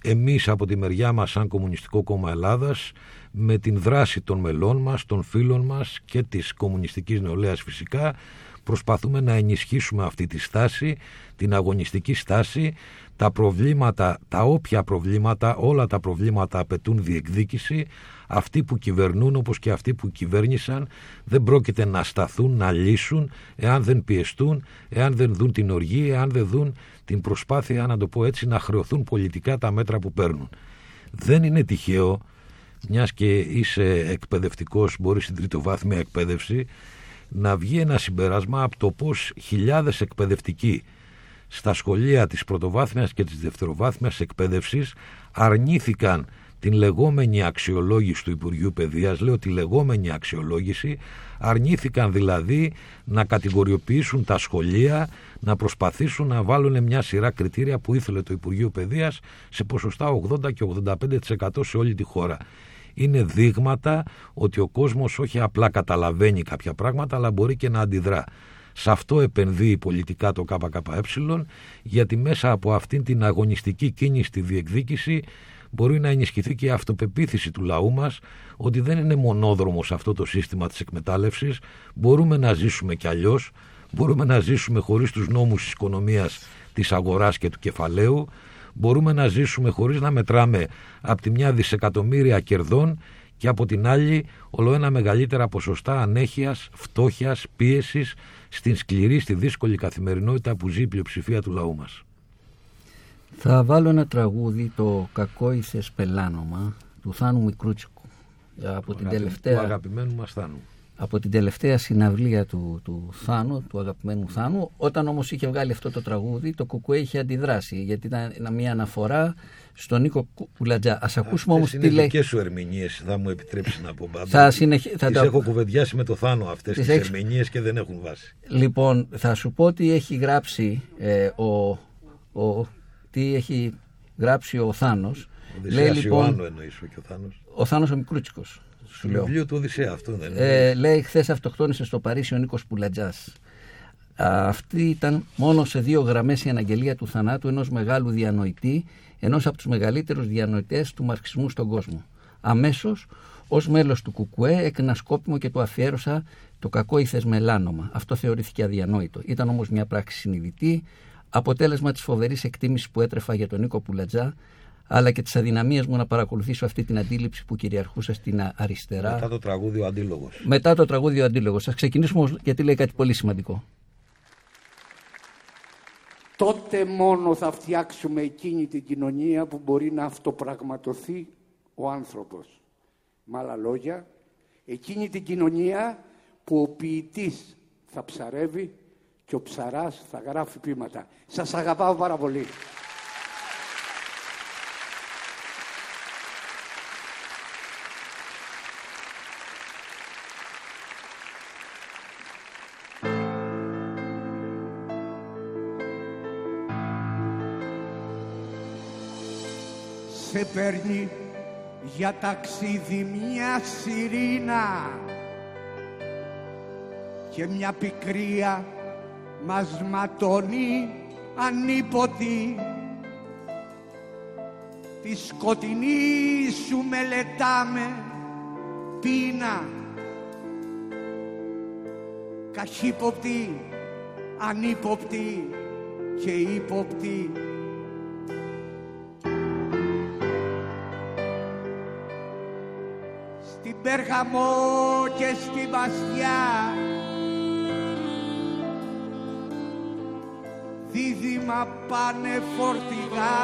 Εμείς από τη μεριά μας σαν Κομμουνιστικό Κόμμα Ελλάδας με την δράση των μελών μας, των φίλων μας και της κομμουνιστικής νεολαίας φυσικά προσπαθούμε να ενισχύσουμε αυτή τη στάση, την αγωνιστική στάση, τα προβλήματα, τα όποια προβλήματα, όλα τα προβλήματα απαιτούν διεκδίκηση, αυτοί που κυβερνούν όπως και αυτοί που κυβέρνησαν δεν πρόκειται να σταθούν, να λύσουν εάν δεν πιεστούν, εάν δεν δουν την οργή, εάν δεν δουν την προσπάθεια, να το πω έτσι, να χρεωθούν πολιτικά τα μέτρα που παίρνουν. Δεν είναι τυχαίο, μιας και είσαι εκπαιδευτικός, μπορείς στην τριτοβάθμια εκπαίδευση, να βγει ένα συμπέρασμα από το πώς χιλιάδες εκπαιδευτικοί στα σχολεία της πρωτοβάθμιας και της δευτεροβάθμιας εκπαίδευσης αρνήθηκαν την λεγόμενη αξιολόγηση του Υπουργείου Παιδείας, λέω τη λεγόμενη αξιολόγηση, αρνήθηκαν δηλαδή να κατηγοριοποιήσουν τα σχολεία, να προσπαθήσουν να βάλουν μια σειρά κριτήρια που ήθελε το Υπουργείο Παιδείας σε ποσοστά 80 και 85% σε όλη τη χώρα. Είναι δείγματα ότι ο κόσμος όχι απλά καταλαβαίνει κάποια πράγματα, αλλά μπορεί και να αντιδρά. Σε αυτό επενδύει πολιτικά το ΚΚΕ, γιατί μέσα από αυτήν την αγωνιστική κίνηση στη διεκδίκηση μπορεί να ενισχυθεί και η αυτοπεποίθηση του λαού μας ότι δεν είναι μονόδρομος αυτό το σύστημα της εκμετάλλευσης, μπορούμε να ζήσουμε κι αλλιώς, μπορούμε να ζήσουμε χωρίς τους νόμους της οικονομίας, της αγοράς και του κεφαλαίου, μπορούμε να ζήσουμε χωρίς να μετράμε από τη μια δισεκατομμύρια κερδών και από την άλλη όλο ένα μεγαλύτερα ποσοστά ανέχειας, φτώχειας, πίεσης στην σκληρή, στη δύσκολη καθημερινότητα που ζει η πλειοψηφία του λαού μας. Θα βάλω ένα τραγούδι, το «Κακό ήθες πελάνομα» του Θάνου Μικρούτσικου. Από την, Του τελευταία, αγαπημένου μας Θάνου. από την τελευταία συναυλία του, του Θάνου, του αγαπημένου Θάνου. Όταν όμως είχε βγάλει αυτό το τραγούδι, το Κουκουέ είχε αντιδράσει, γιατί ήταν μια αναφορά στον Νίκο Κου- Κουλατζά. Ας ακούσουμε όμως Αυτές τι είναι λέει. δικές σου ερμηνείες, θα μου επιτρέψεις να πω πάντα. Θα συνεχι- θα Τις τα- έχω κουβεντιάσει με το Θάνο αυτές Τις τις, έχεις- ερμηνείες και δεν έχουν βάση. Λοιπόν, θα σου πω τι έχει γράψει ε, ο, ο, τι έχει γράψει ο Θάνος. Οδυσσέας Λέει λοιπόν, Ιωάννου εννοείς ο και ο Θάνος. ο Θάνος ο Μικρούτσικος, σου Στο λέω. βιβλίο του Οδυσσέα αυτό δεν είναι. Ε, λέει χθες αυτοκτόνησε στο Παρίσι ο Νίκος Πουλατζάς. Α, Αυτή ήταν μόνο σε δύο γραμμές η αναγγελία του θανάτου ενός μεγάλου διανοητή, ενός από τους μεγαλύτερους διανοητές του μαρξισμού στον κόσμο. Αμέσως, ως μέλος του Κουκουέ, έκανα σκόπιμο και του αφιέρωσα το κακό ήθες μελάνομα. Αυτό θεωρήθηκε αδιανόητο. Ήταν όμως μια πράξη συνειδητή, αποτέλεσμα της φοβερής εκτίμησης που έτρεφα για τον Νίκο Πουλατζά, αλλά και της αδυναμίας μου να παρακολουθήσω αυτή την αντίληψη που κυριαρχούσε στην αριστερά Μετά το τραγούδι ο Αντίλογος. μετά το τραγούδι ο Αντίλογος. Θα ξεκινήσουμε όμως γιατί λέει κάτι πολύ σημαντικό. τότε μόνο θα φτιάξουμε εκείνη την κοινωνία που μπορεί να αυτοπραγματοθεί ο άνθρωπος. Με άλλα λόγια, εκείνη την κοινωνία που ο ποιητής θα ψαρεύει και ο ψαράς θα γράφει πείματα. Σας αγαπάω πάρα πολύ. Σε παίρνει για ταξίδι μια σιρήνα και μια πικρία μας ματώνει ανίποτη τη σκοτεινή σου μελετάμε πείνα. Καχύποπτη, ανύποπτη και ύποπτη. Στην Πέργαμο και στη Βασιά δίδυμα πάνε φορτηγά.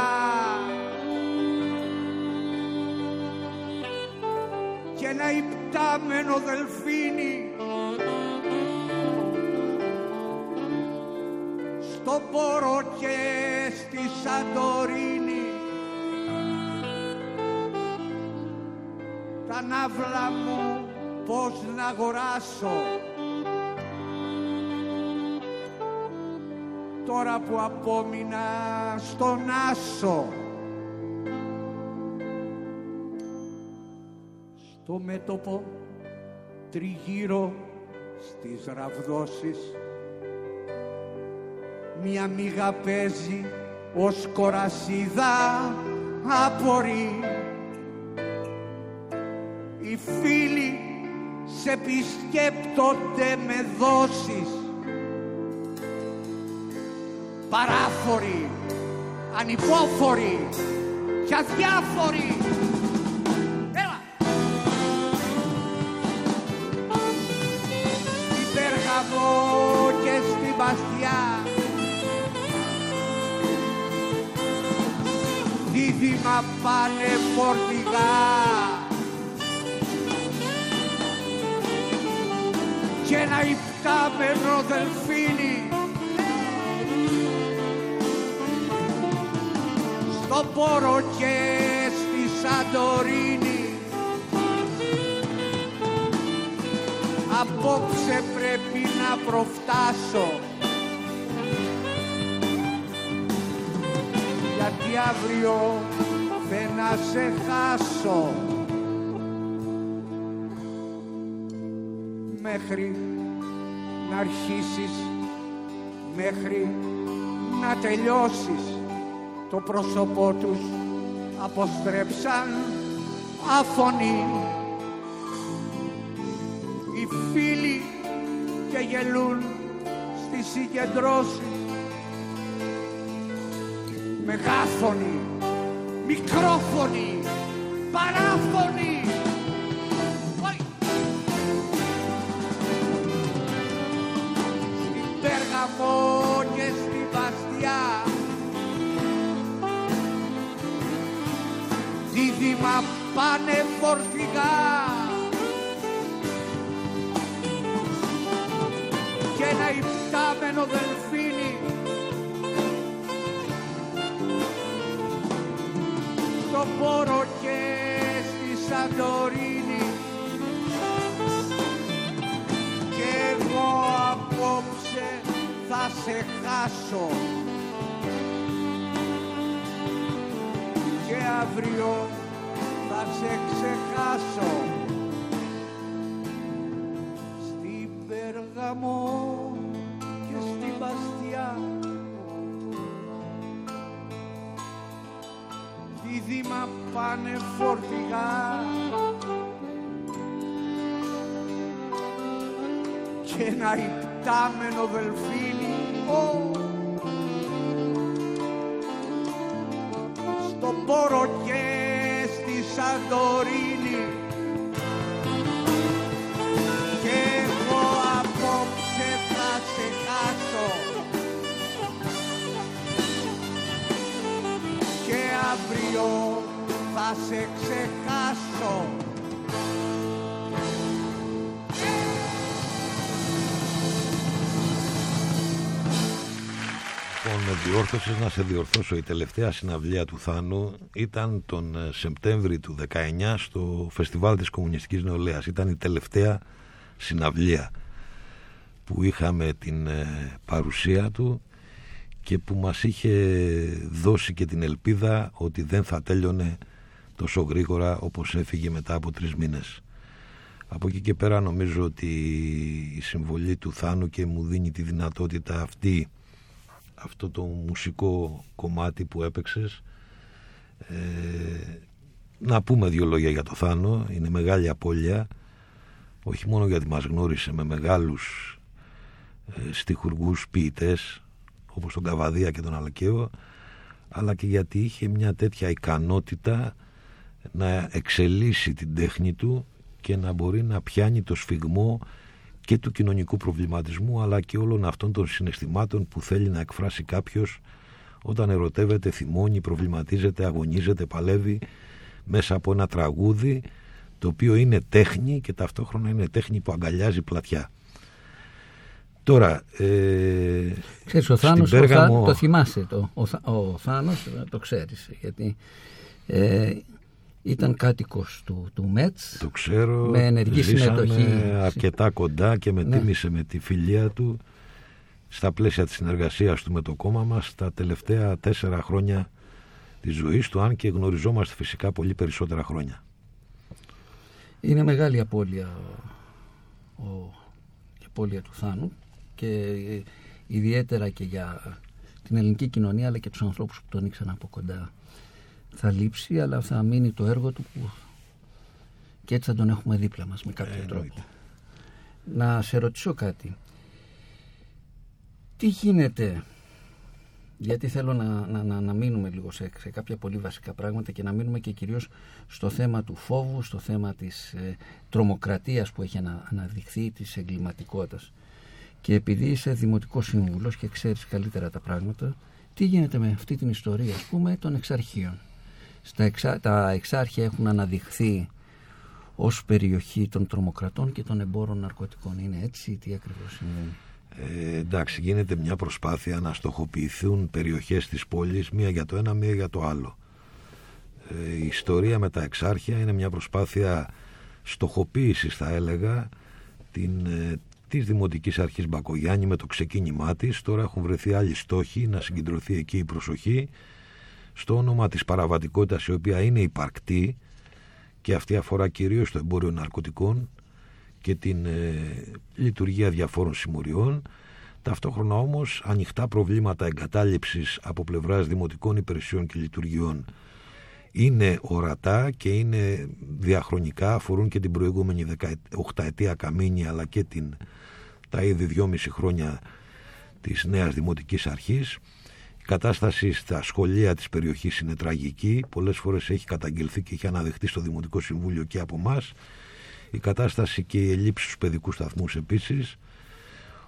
Και ένα υπτάμενο δελφίνι στο Πόρο και στη Σαντορίνη. Τα ναύλα μου πώς να αγοράσω τώρα που απόμεινα στον Άσο. Στο μέτωπο τριγύρω στις ραβδόσεις μια μίγα παίζει ως κορασίδα απορεί οι φίλοι σε επισκέπτονται με δόσεις παράφοροι, ανυπόφοροι και αδιάφοροι. Έλα! Στην Πέργαμο και στην Μπαστιά δίδυμα πάνε φορτηγά και ένα υπτάμενο δελφίνι στο Πόρο και στη Σαντορίνη. Απόψε πρέπει να προφτάσω. Γιατί αύριο δεν να σε χάσω. Μέχρι να αρχίσεις μέχρι να τελειώσεις το πρόσωπό τους αποστρέψαν άφωνοι οι φίλοι και γελούν στις συγκεντρώσεις. Μεγάφωνοι, μικρόφωνοι, παράφωνοι πάνε φορτηγά και ένα υπτάμενο δελφίνι. Στο Πόρο και στη Σαντορίνη. Και εγώ απόψε θα σε χάσω. Και αύριο θα σε ξεχάσω. Στην Περγαμό και στην Μπαστιά δίδυμα πάνε φορτηγά. Και ένα υπτάμενο δελφίνι. Ω! Με διόρθωσες να σε διορθώσω. Η τελευταία συναυλία του Θάνου ήταν τον ε, Σεπτέμβρη του 19 στο Φεστιβάλ της Κομμουνιστικής Νεολαίας. Ήταν η τελευταία συναυλία που είχαμε την ε, παρουσία του και που μας είχε δώσει και την ελπίδα ότι δεν θα τέλειωνε τόσο γρήγορα όπως έφυγε μετά από τρεις μήνες. Από εκεί και πέρα νομίζω ότι η συμβολή του Θάνου και μου δίνει τη δυνατότητα αυτή αυτό το μουσικό κομμάτι που έπαιξες. Ε, να πούμε δύο λόγια για το Θάνο. Είναι μεγάλη απώλεια. Όχι μόνο γιατί μας γνώρισε με μεγάλους ε, στιχουργούς ποιητές όπως τον Καβαδία και τον Αλκαίο αλλά και γιατί είχε μια τέτοια ικανότητα να εξελίσσει την τέχνη του και να μπορεί να πιάνει το σφιγμό και του κοινωνικού προβληματισμού αλλά και όλων αυτών των συναισθημάτων που θέλει να εκφράσει κάποιος όταν ερωτεύεται, θυμώνει, προβληματίζεται, αγωνίζεται, παλεύει μέσα από ένα τραγούδι το οποίο είναι τέχνη και ταυτόχρονα είναι τέχνη που αγκαλιάζει πλατιά. Τώρα, ε, Ξέρεις, ο στην Θάνος, ο Πέργαμο- Θά- το θυμάσαι το, ο, Θα- ο Θάνος, ε, το ξέρεις, γιατί ε, ήταν κάτοικος του, του ΜΕΤΣ, Το ξέρω, με ενεργή ζήσαμε συμμετοχή. αρκετά κοντά και με Ναι. τίμησε με τη φιλία του στα πλαίσια της συνεργασίας του με το κόμμα μας τα τελευταία τέσσερα χρόνια της ζωής του, αν και γνωριζόμαστε φυσικά πολύ περισσότερα χρόνια. Είναι μεγάλη απώλεια ο, η απώλεια του Θάνου και ε, ιδιαίτερα και για την ελληνική κοινωνία αλλά και τους ανθρώπους που τον ήξεραν από κοντά θα λείψει αλλά θα μείνει το έργο του που και έτσι θα τον έχουμε δίπλα μας με κάποιο τρόπο. Να σε ρωτήσω κάτι. Τι γίνεται γιατί θέλω να, να, να, να μείνουμε λίγο σε, σε κάποια πολύ βασικά πράγματα και να μείνουμε και κυρίως στο θέμα του φόβου, στο θέμα της ε, τρομοκρατίας που έχει ανα, αναδειχθεί, της εγκληματικότητας. Και επειδή είσαι δημοτικός σύμβουλος και ξέρεις καλύτερα τα πράγματα, τι γίνεται με αυτή την ιστορία, ας πούμε, των εξαρχείων; Στα εξα, τα εξάρχεια έχουν αναδειχθεί ως περιοχή των τρομοκρατών και των εμπόρων ναρκωτικών. Είναι έτσι, τι ακριβώς συμβαίνει. Ε, εντάξει, γίνεται μια προσπάθεια να στοχοποιηθούν περιοχές της πόλης, μία για το ένα, μία για το άλλο. Ε, η ιστορία με τα εξάρχεια είναι μια προσπάθεια στοχοποίησης, θα έλεγα, την, ε, της Δημοτικής Αρχής Μπακογιάννη με το ξεκίνημά της. Τώρα έχουν βρεθεί άλλοι στόχοι να συγκεντρωθεί εκεί η προσοχή στο όνομα της παραβατικότητας η οποία είναι υπαρκτή και αυτή αφορά κυρίως το εμπόριο ναρκωτικών και την ε, λειτουργία διαφόρων συμμοριών. Ταυτόχρονα όμως ανοιχτά προβλήματα εγκατάλειψης από πλευράς δημοτικών υπηρεσιών και λειτουργιών είναι ορατά και είναι διαχρονικά αφορούν και την προηγούμενη 18 ετία καμίνη αλλά και την, τα ήδη δυόμιση χρόνια της νέας δημοτικής αρχής η κατάσταση στα σχολεία της περιοχής είναι τραγική. Πολλές φορές έχει καταγγελθεί και έχει αναδεχτεί στο Δημοτικό Συμβούλιο και από εμάς. η κατάσταση και η ελλείψη στους παιδικούς σταθμούς επίσης.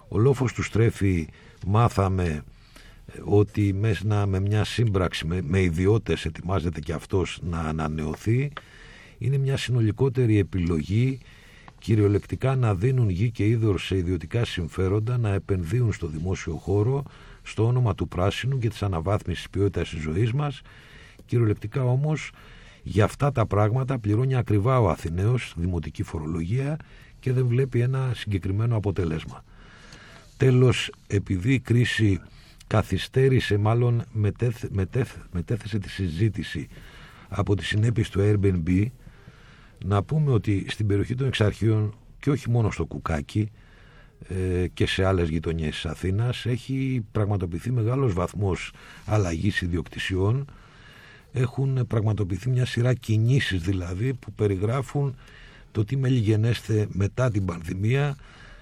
Ο λόφος του στρέφει μάθαμε ότι μέσα με μια σύμπραξη με, με ιδιώτες ετοιμάζεται και αυτός να ανανεωθεί. Είναι μια συνολικότερη επιλογή. Κυριολεκτικά να δίνουν γη και είδωρ σε ιδιωτικά συμφέροντα να επενδύουν στο δημόσιο χώρο στο όνομα του πράσινου και της αναβάθμισης ποιότητας της ζωής μας κυριολεκτικά όμως για αυτά τα πράγματα πληρώνει ακριβά ο Αθηναίος δημοτική φορολογία και δεν βλέπει ένα συγκεκριμένο αποτέλεσμα. Τέλος, επειδή η κρίση καθυστέρησε μάλλον μετέθ, μετέθ, μετέθεσε τη συζήτηση από τις συνέπειες του Airbnb να πούμε ότι στην περιοχή των εξαρχείων και όχι μόνο στο Κουκάκι ε, και σε άλλες γειτονιές της Αθήνας έχει πραγματοποιηθεί μεγάλος βαθμός αλλαγής ιδιοκτησιών. Έχουν πραγματοποιηθεί μια σειρά κινήσεις δηλαδή που περιγράφουν το τι μελιγενέστε μετά την πανδημία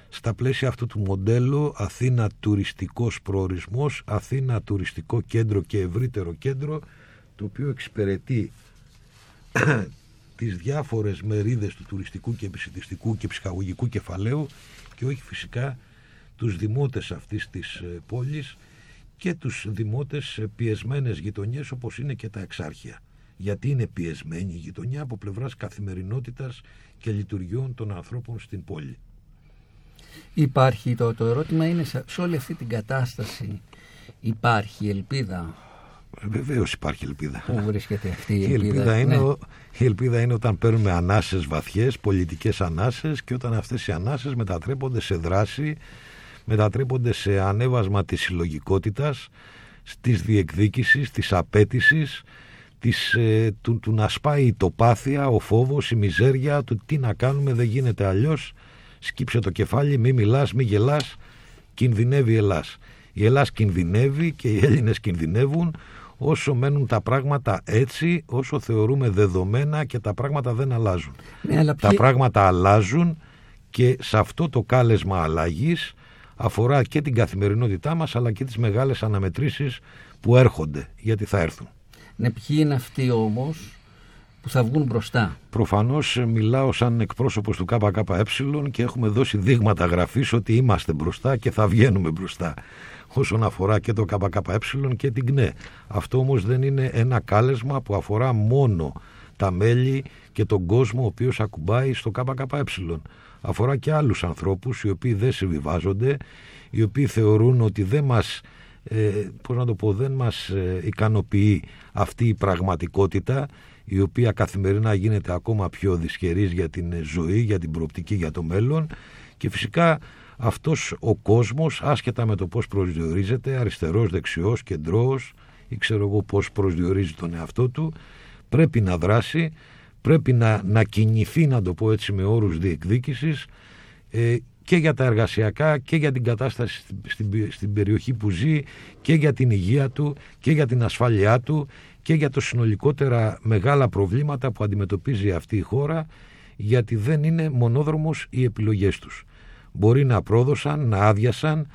στα πλαίσια αυτού του μοντέλου Αθήνα τουριστικός προορισμός, Αθήνα τουριστικό κέντρο και ευρύτερο κέντρο το οποίο εξυπηρετεί τις διάφορες μερίδες του τουριστικού και επισητιστικού και ψυχαγωγικού κεφαλαίου και όχι φυσικά τους δημότες αυτής της ε, πόλης και τους δημότες σε πιεσμένες γειτονιές όπως είναι και τα εξάρχεια. Γιατί είναι πιεσμένη η γειτονιά από πλευράς καθημερινότητας και λειτουργιών των ανθρώπων στην πόλη. Υπάρχει το, το ερώτημα είναι σε, σε όλη αυτή την κατάσταση Υπάρχει ελπίδα; Βεβαίως υπάρχει ελπίδα. Πού βρίσκεται αυτή η Η ελπίδα; ελπίδα, είναι, Ναι. ο- η ελπίδα είναι όταν παίρνουμε ανάσες βαθιές, πολιτικές ανάσες και όταν αυτές οι ανάσες μετατρέπονται σε δράση, μετατρέπονται σε ανέβασμα της συλλογικότητας, της διεκδίκησης, της απέτησης, της, ε, του, του να σπάει η τοπάθεια, ο φόβος, η μιζέρια, του τι να κάνουμε, δεν γίνεται αλλιώς, σκύψε το κεφάλι, μη μιλάς, μη γελάς, κινδυνεύει η Ελλάς. Η Ελλάς κινδυνεύει και οι Έλληνες κινδυνεύουν όσο μένουν τα πράγματα έτσι, όσο θεωρούμε δεδομένα και τα πράγματα δεν αλλάζουν. Ναι, αλλά Τα ποιοι- πράγματα αλλάζουν και σε αυτό το κάλεσμα αλλαγής αφορά και την καθημερινότητά μας αλλά και τις μεγάλες αναμετρήσεις που έρχονται, γιατί θα έρθουν. Ναι, ποιοι είναι αυτοί όμως που θα βγουν μπροστά; Προφανώς ε, μιλάω σαν εκπρόσωπος του ΚΚΕ και έχουμε δώσει δείγματα γραφής ότι είμαστε μπροστά και θα βγαίνουμε μπροστά όσον αφορά και το ΚΚΕ και την ΚΝΕ. Αυτό όμως δεν είναι ένα κάλεσμα που αφορά μόνο τα μέλη και τον κόσμο ο οποίος ακουμπάει στο ΚΚΕ. Αφορά και άλλους ανθρώπους οι οποίοι δεν συμβιβάζονται, οι οποίοι θεωρούν ότι δεν μας ε, πώς να το πω, δεν μας ε, ικανοποιεί αυτή η πραγματικότητα η οποία καθημερινά γίνεται ακόμα πιο δυσχερής για την ε, ζωή, για την προοπτική, για το μέλλον και φυσικά αυτός ο κόσμος άσχετα με το πώς προσδιορίζεται αριστερός, δεξιός, κεντρός ή ξέρω εγώ πώς προσδιορίζει τον εαυτό του πρέπει να δράσει πρέπει να, να κινηθεί να το πω έτσι με όρους διεκδίκησης ε, και για τα εργασιακά και για την κατάσταση στην, στην, στην περιοχή που ζει και για την υγεία του και για την ασφάλειά του και για το συνολικότερα μεγάλα προβλήματα που αντιμετωπίζει αυτή η χώρα γιατί δεν είναι μονόδρομος οι επιλογές τους. Μπορεί να πρόδωσαν, να άδειασαν,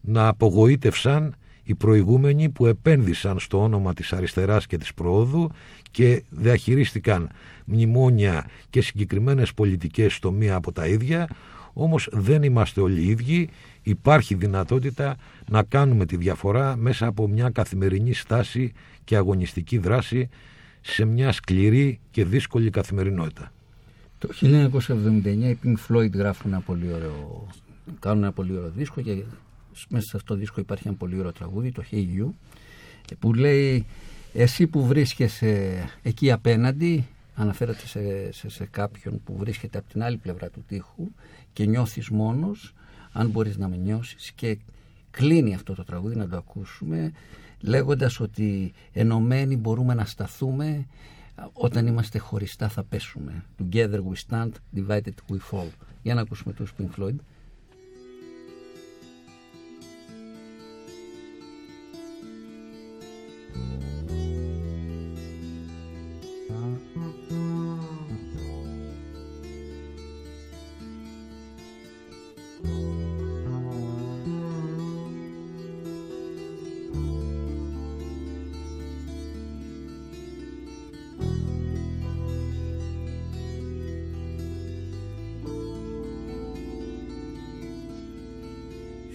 να απογοήτευσαν οι προηγούμενοι που επένδυσαν στο όνομα της αριστεράς και της προόδου και διαχειρίστηκαν μνημόνια και συγκεκριμένες πολιτικές στο μία από τα ίδια όμως δεν είμαστε όλοι ίδιοι υπάρχει δυνατότητα να κάνουμε τη διαφορά μέσα από μια καθημερινή στάση και αγωνιστική δράση σε μια σκληρή και δύσκολη καθημερινότητα. Το 1979 οι Pink Floyd γράφουν ένα πολύ ωραίο, κάνουν ένα πολύ ωραίο δίσκο και μέσα σε αυτό το δίσκο υπάρχει ένα πολύ ωραίο τραγούδι, το Hey You, που λέει εσύ που βρίσκεσαι εκεί απέναντι, αναφέρεται σε, σε, σε κάποιον που βρίσκεται από την άλλη πλευρά του τοίχου και νιώθεις μόνος, αν μπορείς να με νιώσεις και κλείνει αυτό το τραγούδι να το ακούσουμε λέγοντας ότι ενωμένοι μπορούμε να σταθούμε όταν είμαστε χωριστά θα πέσουμε. Together we stand, divided we fall. Για να ακούσουμε τους Pink Floyd.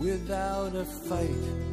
Without a fight.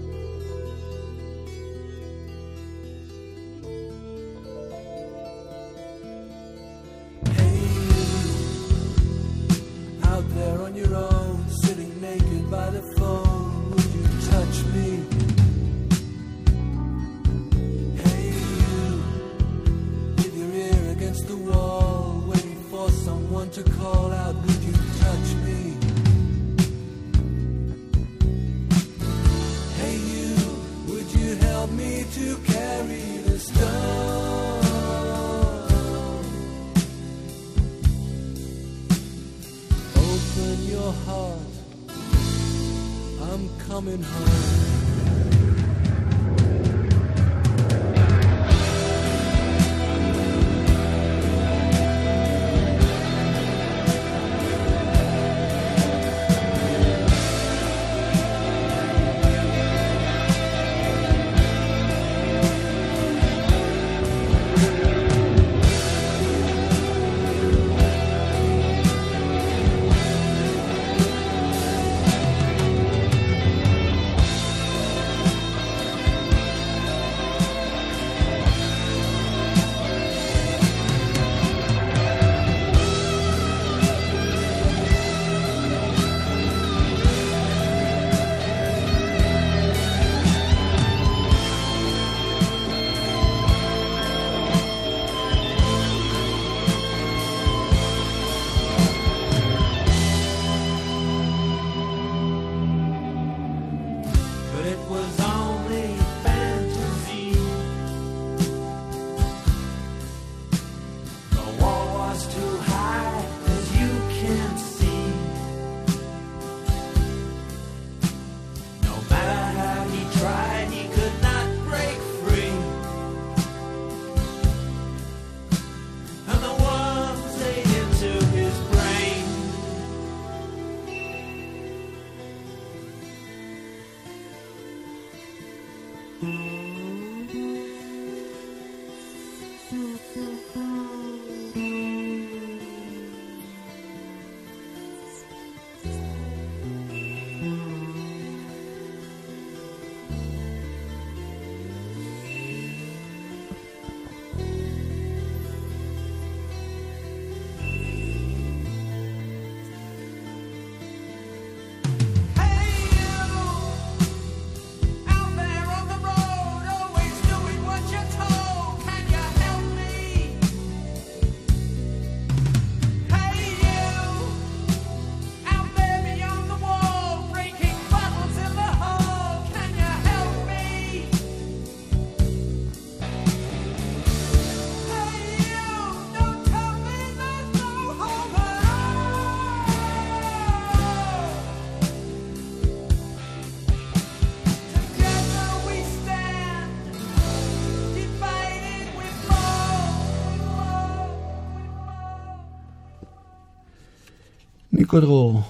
Νίκο, το,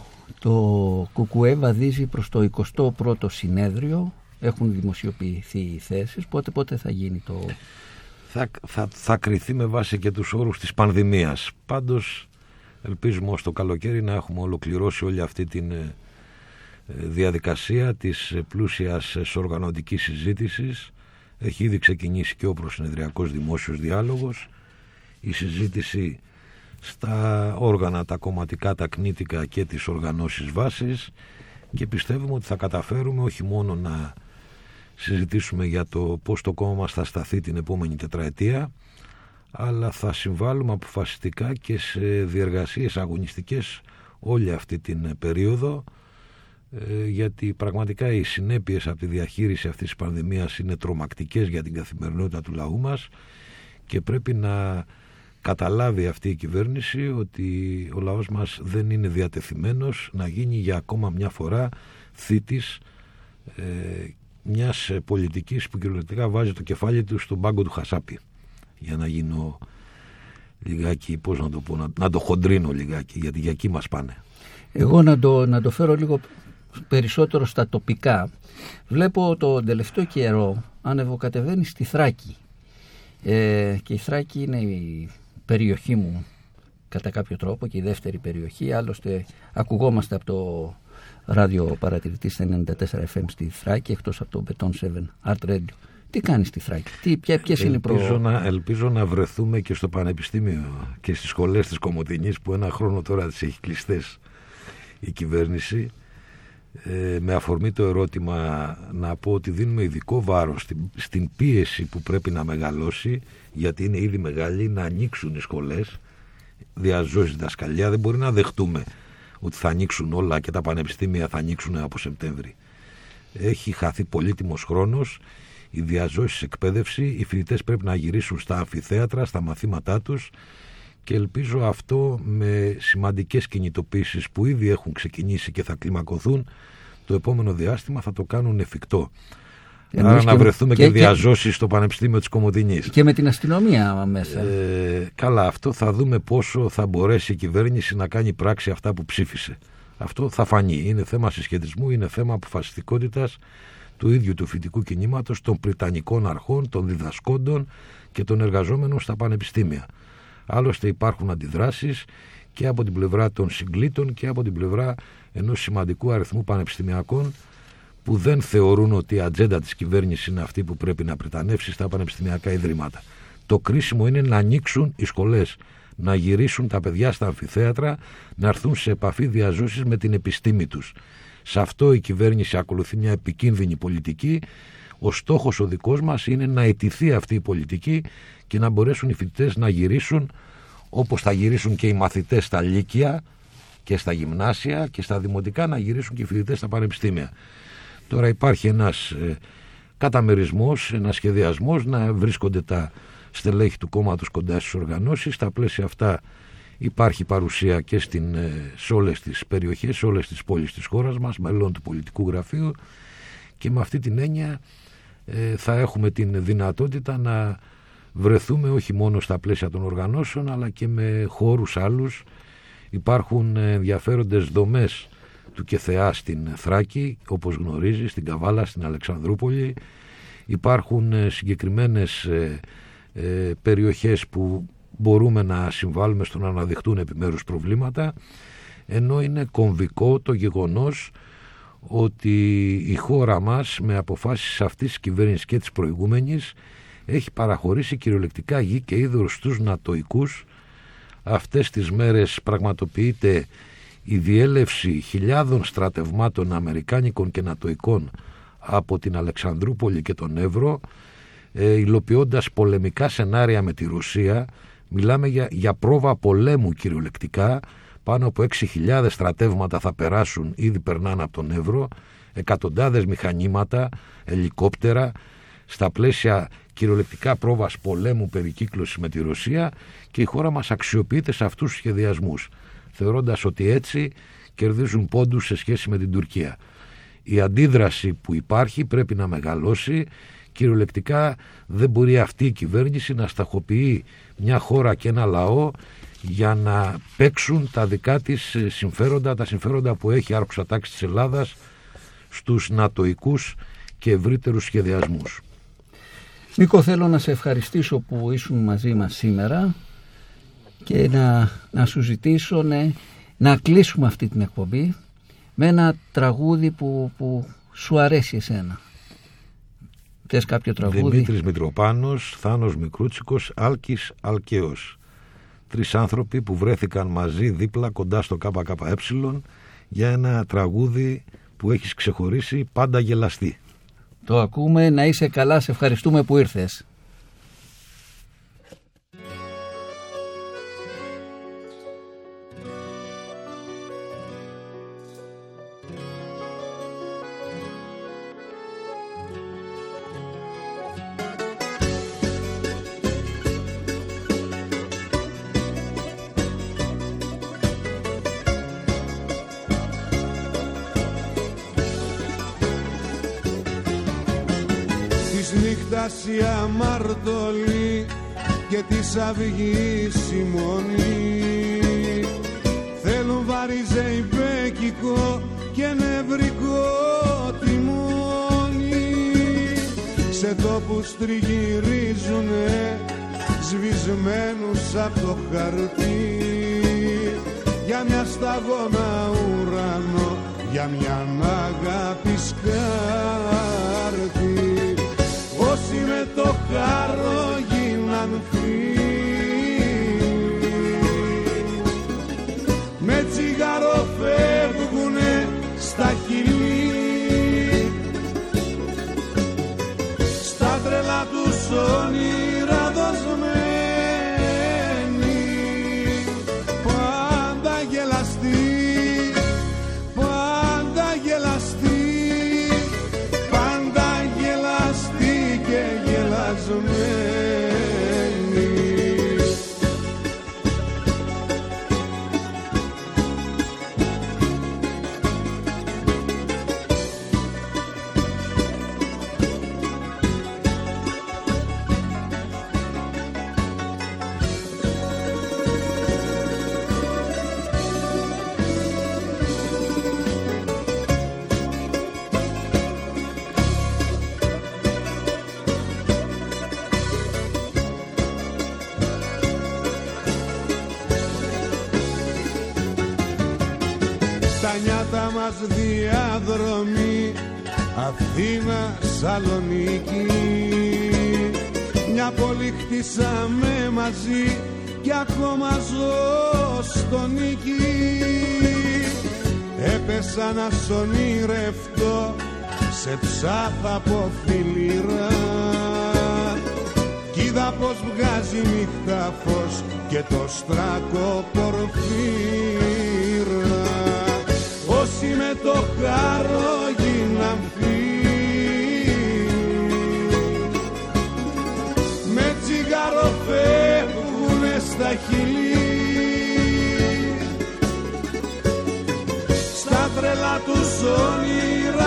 το ΚΚΕ βαδίζει προς το 21ο συνέδριο. Έχουν δημοσιοποιηθεί οι θέσεις. Πότε, πότε θα γίνει το... θα, θα, θα κριθεί με βάση και τους όρους της πανδημίας. Πάντως ελπίζουμε ως το καλοκαίρι να έχουμε ολοκληρώσει όλη αυτή την ε, ε, διαδικασία της ε, πλούσιας ε, οργανωτικής συζήτησης. Έχει ήδη ξεκινήσει και ο προσυνεδριακός δημόσιος διάλογος. Η συζήτηση στα όργανα, τα κομματικά, τα κνήτικα και τις οργανώσεις βάσης και πιστεύουμε ότι θα καταφέρουμε όχι μόνο να συζητήσουμε για το πώς το κόμμα μας θα σταθεί την επόμενη τετραετία αλλά θα συμβάλλουμε αποφασιστικά και σε διεργασίες αγωνιστικές όλη αυτή την περίοδο ε, γιατί πραγματικά οι συνέπειες από τη διαχείριση αυτής της πανδημίας είναι τρομακτικές για την καθημερινότητα του λαού μας και πρέπει να καταλάβει αυτή η κυβέρνηση ότι ο λαός μας δεν είναι διατεθειμένος να γίνει για ακόμα μια φορά θήτης ε, μιας ε, πολιτικής που κυριολεκτικά βάζει το κεφάλι του στον πάγκο του Χασάπη για να γίνω λιγάκι, πώς να το πω, να, να το χοντρίνω λιγάκι γιατί για εκεί μας πάνε. Εγώ να το, να το φέρω λίγο περισσότερο στα τοπικά. Βλέπω το τελευταίο καιρό ανεβοκατεβαίνει στη Θράκη. Ε, και η Θράκη είναι η περιοχή μου κατά κάποιο τρόπο και η δεύτερη περιοχή. Άλλωστε ακουγόμαστε από το ράδιο παρατηρητή στα 94 FM στη Θράκη εκτός από το Beton 7 Art Radio. Τι κάνεις στη Θράκη, τι, ποια, ποιες είναι οι ελπίζω, προ... να, ελπίζω να βρεθούμε και στο Πανεπιστήμιο και στις σχολές της Κομωτινής που ένα χρόνο τώρα τις έχει κλειστές η κυβέρνηση ε, με αφορμή το ερώτημα να πω ότι δίνουμε ειδικό βάρος στην, στην πίεση που πρέπει να μεγαλώσει γιατί είναι ήδη μεγάλη να ανοίξουν οι σχολές. Διαζώσει διδασκαλία δεν μπορεί να δεχτούμε ότι θα ανοίξουν όλα και τα πανεπιστήμια θα ανοίξουν από Σεπτέμβρη. Έχει χαθεί πολύτιμος χρόνος. Η διαζώσεις εκπαίδευση. Οι φοιτητές πρέπει να γυρίσουν στα αμφιθέατρα στα μαθήματά τους και ελπίζω αυτό με σημαντικές κινητοποίησεις που ήδη έχουν ξεκινήσει και θα κλιμακωθούν το επόμενο διάστημα θα το κάνουν εφικτό. Εννοείς Άρα να και- βρεθούμε και, και- και- διαζώσεις στο Πανεπιστήμιο της Κομωτινής. Και με την αστυνομία μέσα. Ε, καλά, αυτό θα δούμε πόσο θα μπορέσει η κυβέρνηση να κάνει πράξη αυτά που ψήφισε. Αυτό θα φανεί. Είναι θέμα συσχετισμού, είναι θέμα αποφασιστικότητας του ίδιου του φοιτικού κινήματος, των πριτανικών αρχών, των διδασκόντων και των εργαζόμενων στα πανεπιστήμια. Άλλωστε υπάρχουν αντιδράσεις και από την πλευρά των συγκλήτων και από την πλευρά ενός σημαντικού αριθμού πανεπιστημιακών που δεν θεωρούν ότι η ατζέντα της κυβέρνησης είναι αυτή που πρέπει να πρετανεύσει στα πανεπιστημιακά ιδρύματα. Το κρίσιμο είναι να ανοίξουν οι σχολές, να γυρίσουν τα παιδιά στα αμφιθέατρα, να έρθουν σε επαφή διαζώσεις με την επιστήμη τους. Σε αυτό η κυβέρνηση ακολουθεί μια επικίνδυνη πολιτική. Ο στόχος ο δικός μας είναι να ετηθεί αυτή η πολιτική και να μπορέσουν οι φοιτητές να γυρίσουν όπως θα γυρίσουν και οι μαθητές στα λύκεια και στα γυμνάσια και στα δημοτικά να γυρίσουν και οι φοιτητές στα πανεπιστήμια. Τώρα υπάρχει ένας ε, καταμερισμός, ένας σχεδιασμός να βρίσκονται τα στελέχη του κόμματος κοντά στις οργανώσεις. Στα πλαίσια αυτά υπάρχει παρουσία και στην, ε, σε όλες τις περιοχές, σε όλες τις πόλεις της χώρας μας, μελών του πολιτικού γραφείου και με αυτή την έννοια ε, θα έχουμε την δυνατότητα να βρεθούμε όχι μόνο στα πλαίσια των οργανώσεων αλλά και με χώρους άλλους. Υπάρχουν ε, ενδιαφέροντες δομές του ΚΕΘΕΑ στην Θράκη, όπως γνωρίζεις, στην Καβάλα, στην Αλεξανδρούπολη. Υπάρχουν ε, συγκεκριμένες ε, ε, περιοχές που μπορούμε να συμβάλλουμε στο να αναδειχτούν επιμέρους προβλήματα ενώ είναι κομβικό το γεγονός ότι η χώρα μας με αποφάσεις αυτής της κυβέρνησης και της προηγούμενης έχει παραχωρήσει κυριολεκτικά γη και είδωρ στους νατοικούς αυτές τις μέρες πραγματοποιείται η διέλευση χιλιάδων στρατευμάτων Αμερικάνικων και Νατοικών από την Αλεξανδρούπολη και τον Εύρο ε, υλοποιώντας πολεμικά σενάρια με τη Ρωσία. Μιλάμε για, για πρόβα πολέμου κυριολεκτικά. Πάνω από 6.000 στρατεύματα θα περάσουν ήδη περνάνε από τον Εύρο. Εκατοντάδες μηχανήματα, ελικόπτερα. Στα πλαίσια κυριολεκτικά πρόβας πολέμου περικύκλωση με τη Ρωσία και η χώρα μας αξιοποιείται σε αυτούς τους σχεδιασμούς θεωρώντας ότι έτσι κερδίζουν πόντους σε σχέση με την Τουρκία. Η αντίδραση που υπάρχει πρέπει να μεγαλώσει κυριολεκτικά δεν μπορεί αυτή η κυβέρνηση να σταχοποιεί μια χώρα και ένα λαό για να παίξουν τα δικά της συμφέροντα, τα συμφέροντα που έχει άρχουσα τάξη της Ελλάδας στους νατοικούς και ευρύτερους σχεδιασμούς. Νίκο θέλω να σε ευχαριστήσω που ήσουν μαζί μας σήμερα και να, να σου ζητήσω ναι, να κλείσουμε αυτή την εκπομπή με ένα τραγούδι που, που σου αρέσει εσένα. Θες κάποιο τραγούδι; Δημήτρης Μητροπάνος, Θάνος Μικρούτσικος, Άλκης Αλκαίος. Τρεις άνθρωποι που βρέθηκαν μαζί δίπλα κοντά στο ΚΚΕ για ένα τραγούδι που έχεις ξεχωρίσει πάντα γελαστή. Το ακούμε, να είσαι καλά, σε ευχαριστούμε που ήρθες. Νύχτας η αμαρτωλή και της αυγής η μονή. Θέλουν βαριζεϊμπέκικο και νευρικό τιμόνι Σε τόπους τριγυρίζουνε σβησμένους από το χαρτί. Για μια σταγόνα ουρανό για μια αγάπη σκάρτη tocar. Νιάτα μας διαδρομή Αθήνα, Σαλονίκη Μια πόλη χτίσαμε μαζί Κι ακόμα ζω στο νίκη. Έπεσα να σ' ονειρευτώ Σε ψάθα από φιλήρα. Κι είδα πως βγάζει νύχτα φως Και το στράκο πορφύρα Όσοι με το χάρο γίναν φίλοι Με τσιγάρο φεύγουνε στα χειλή Στα τρελά τους όνειρα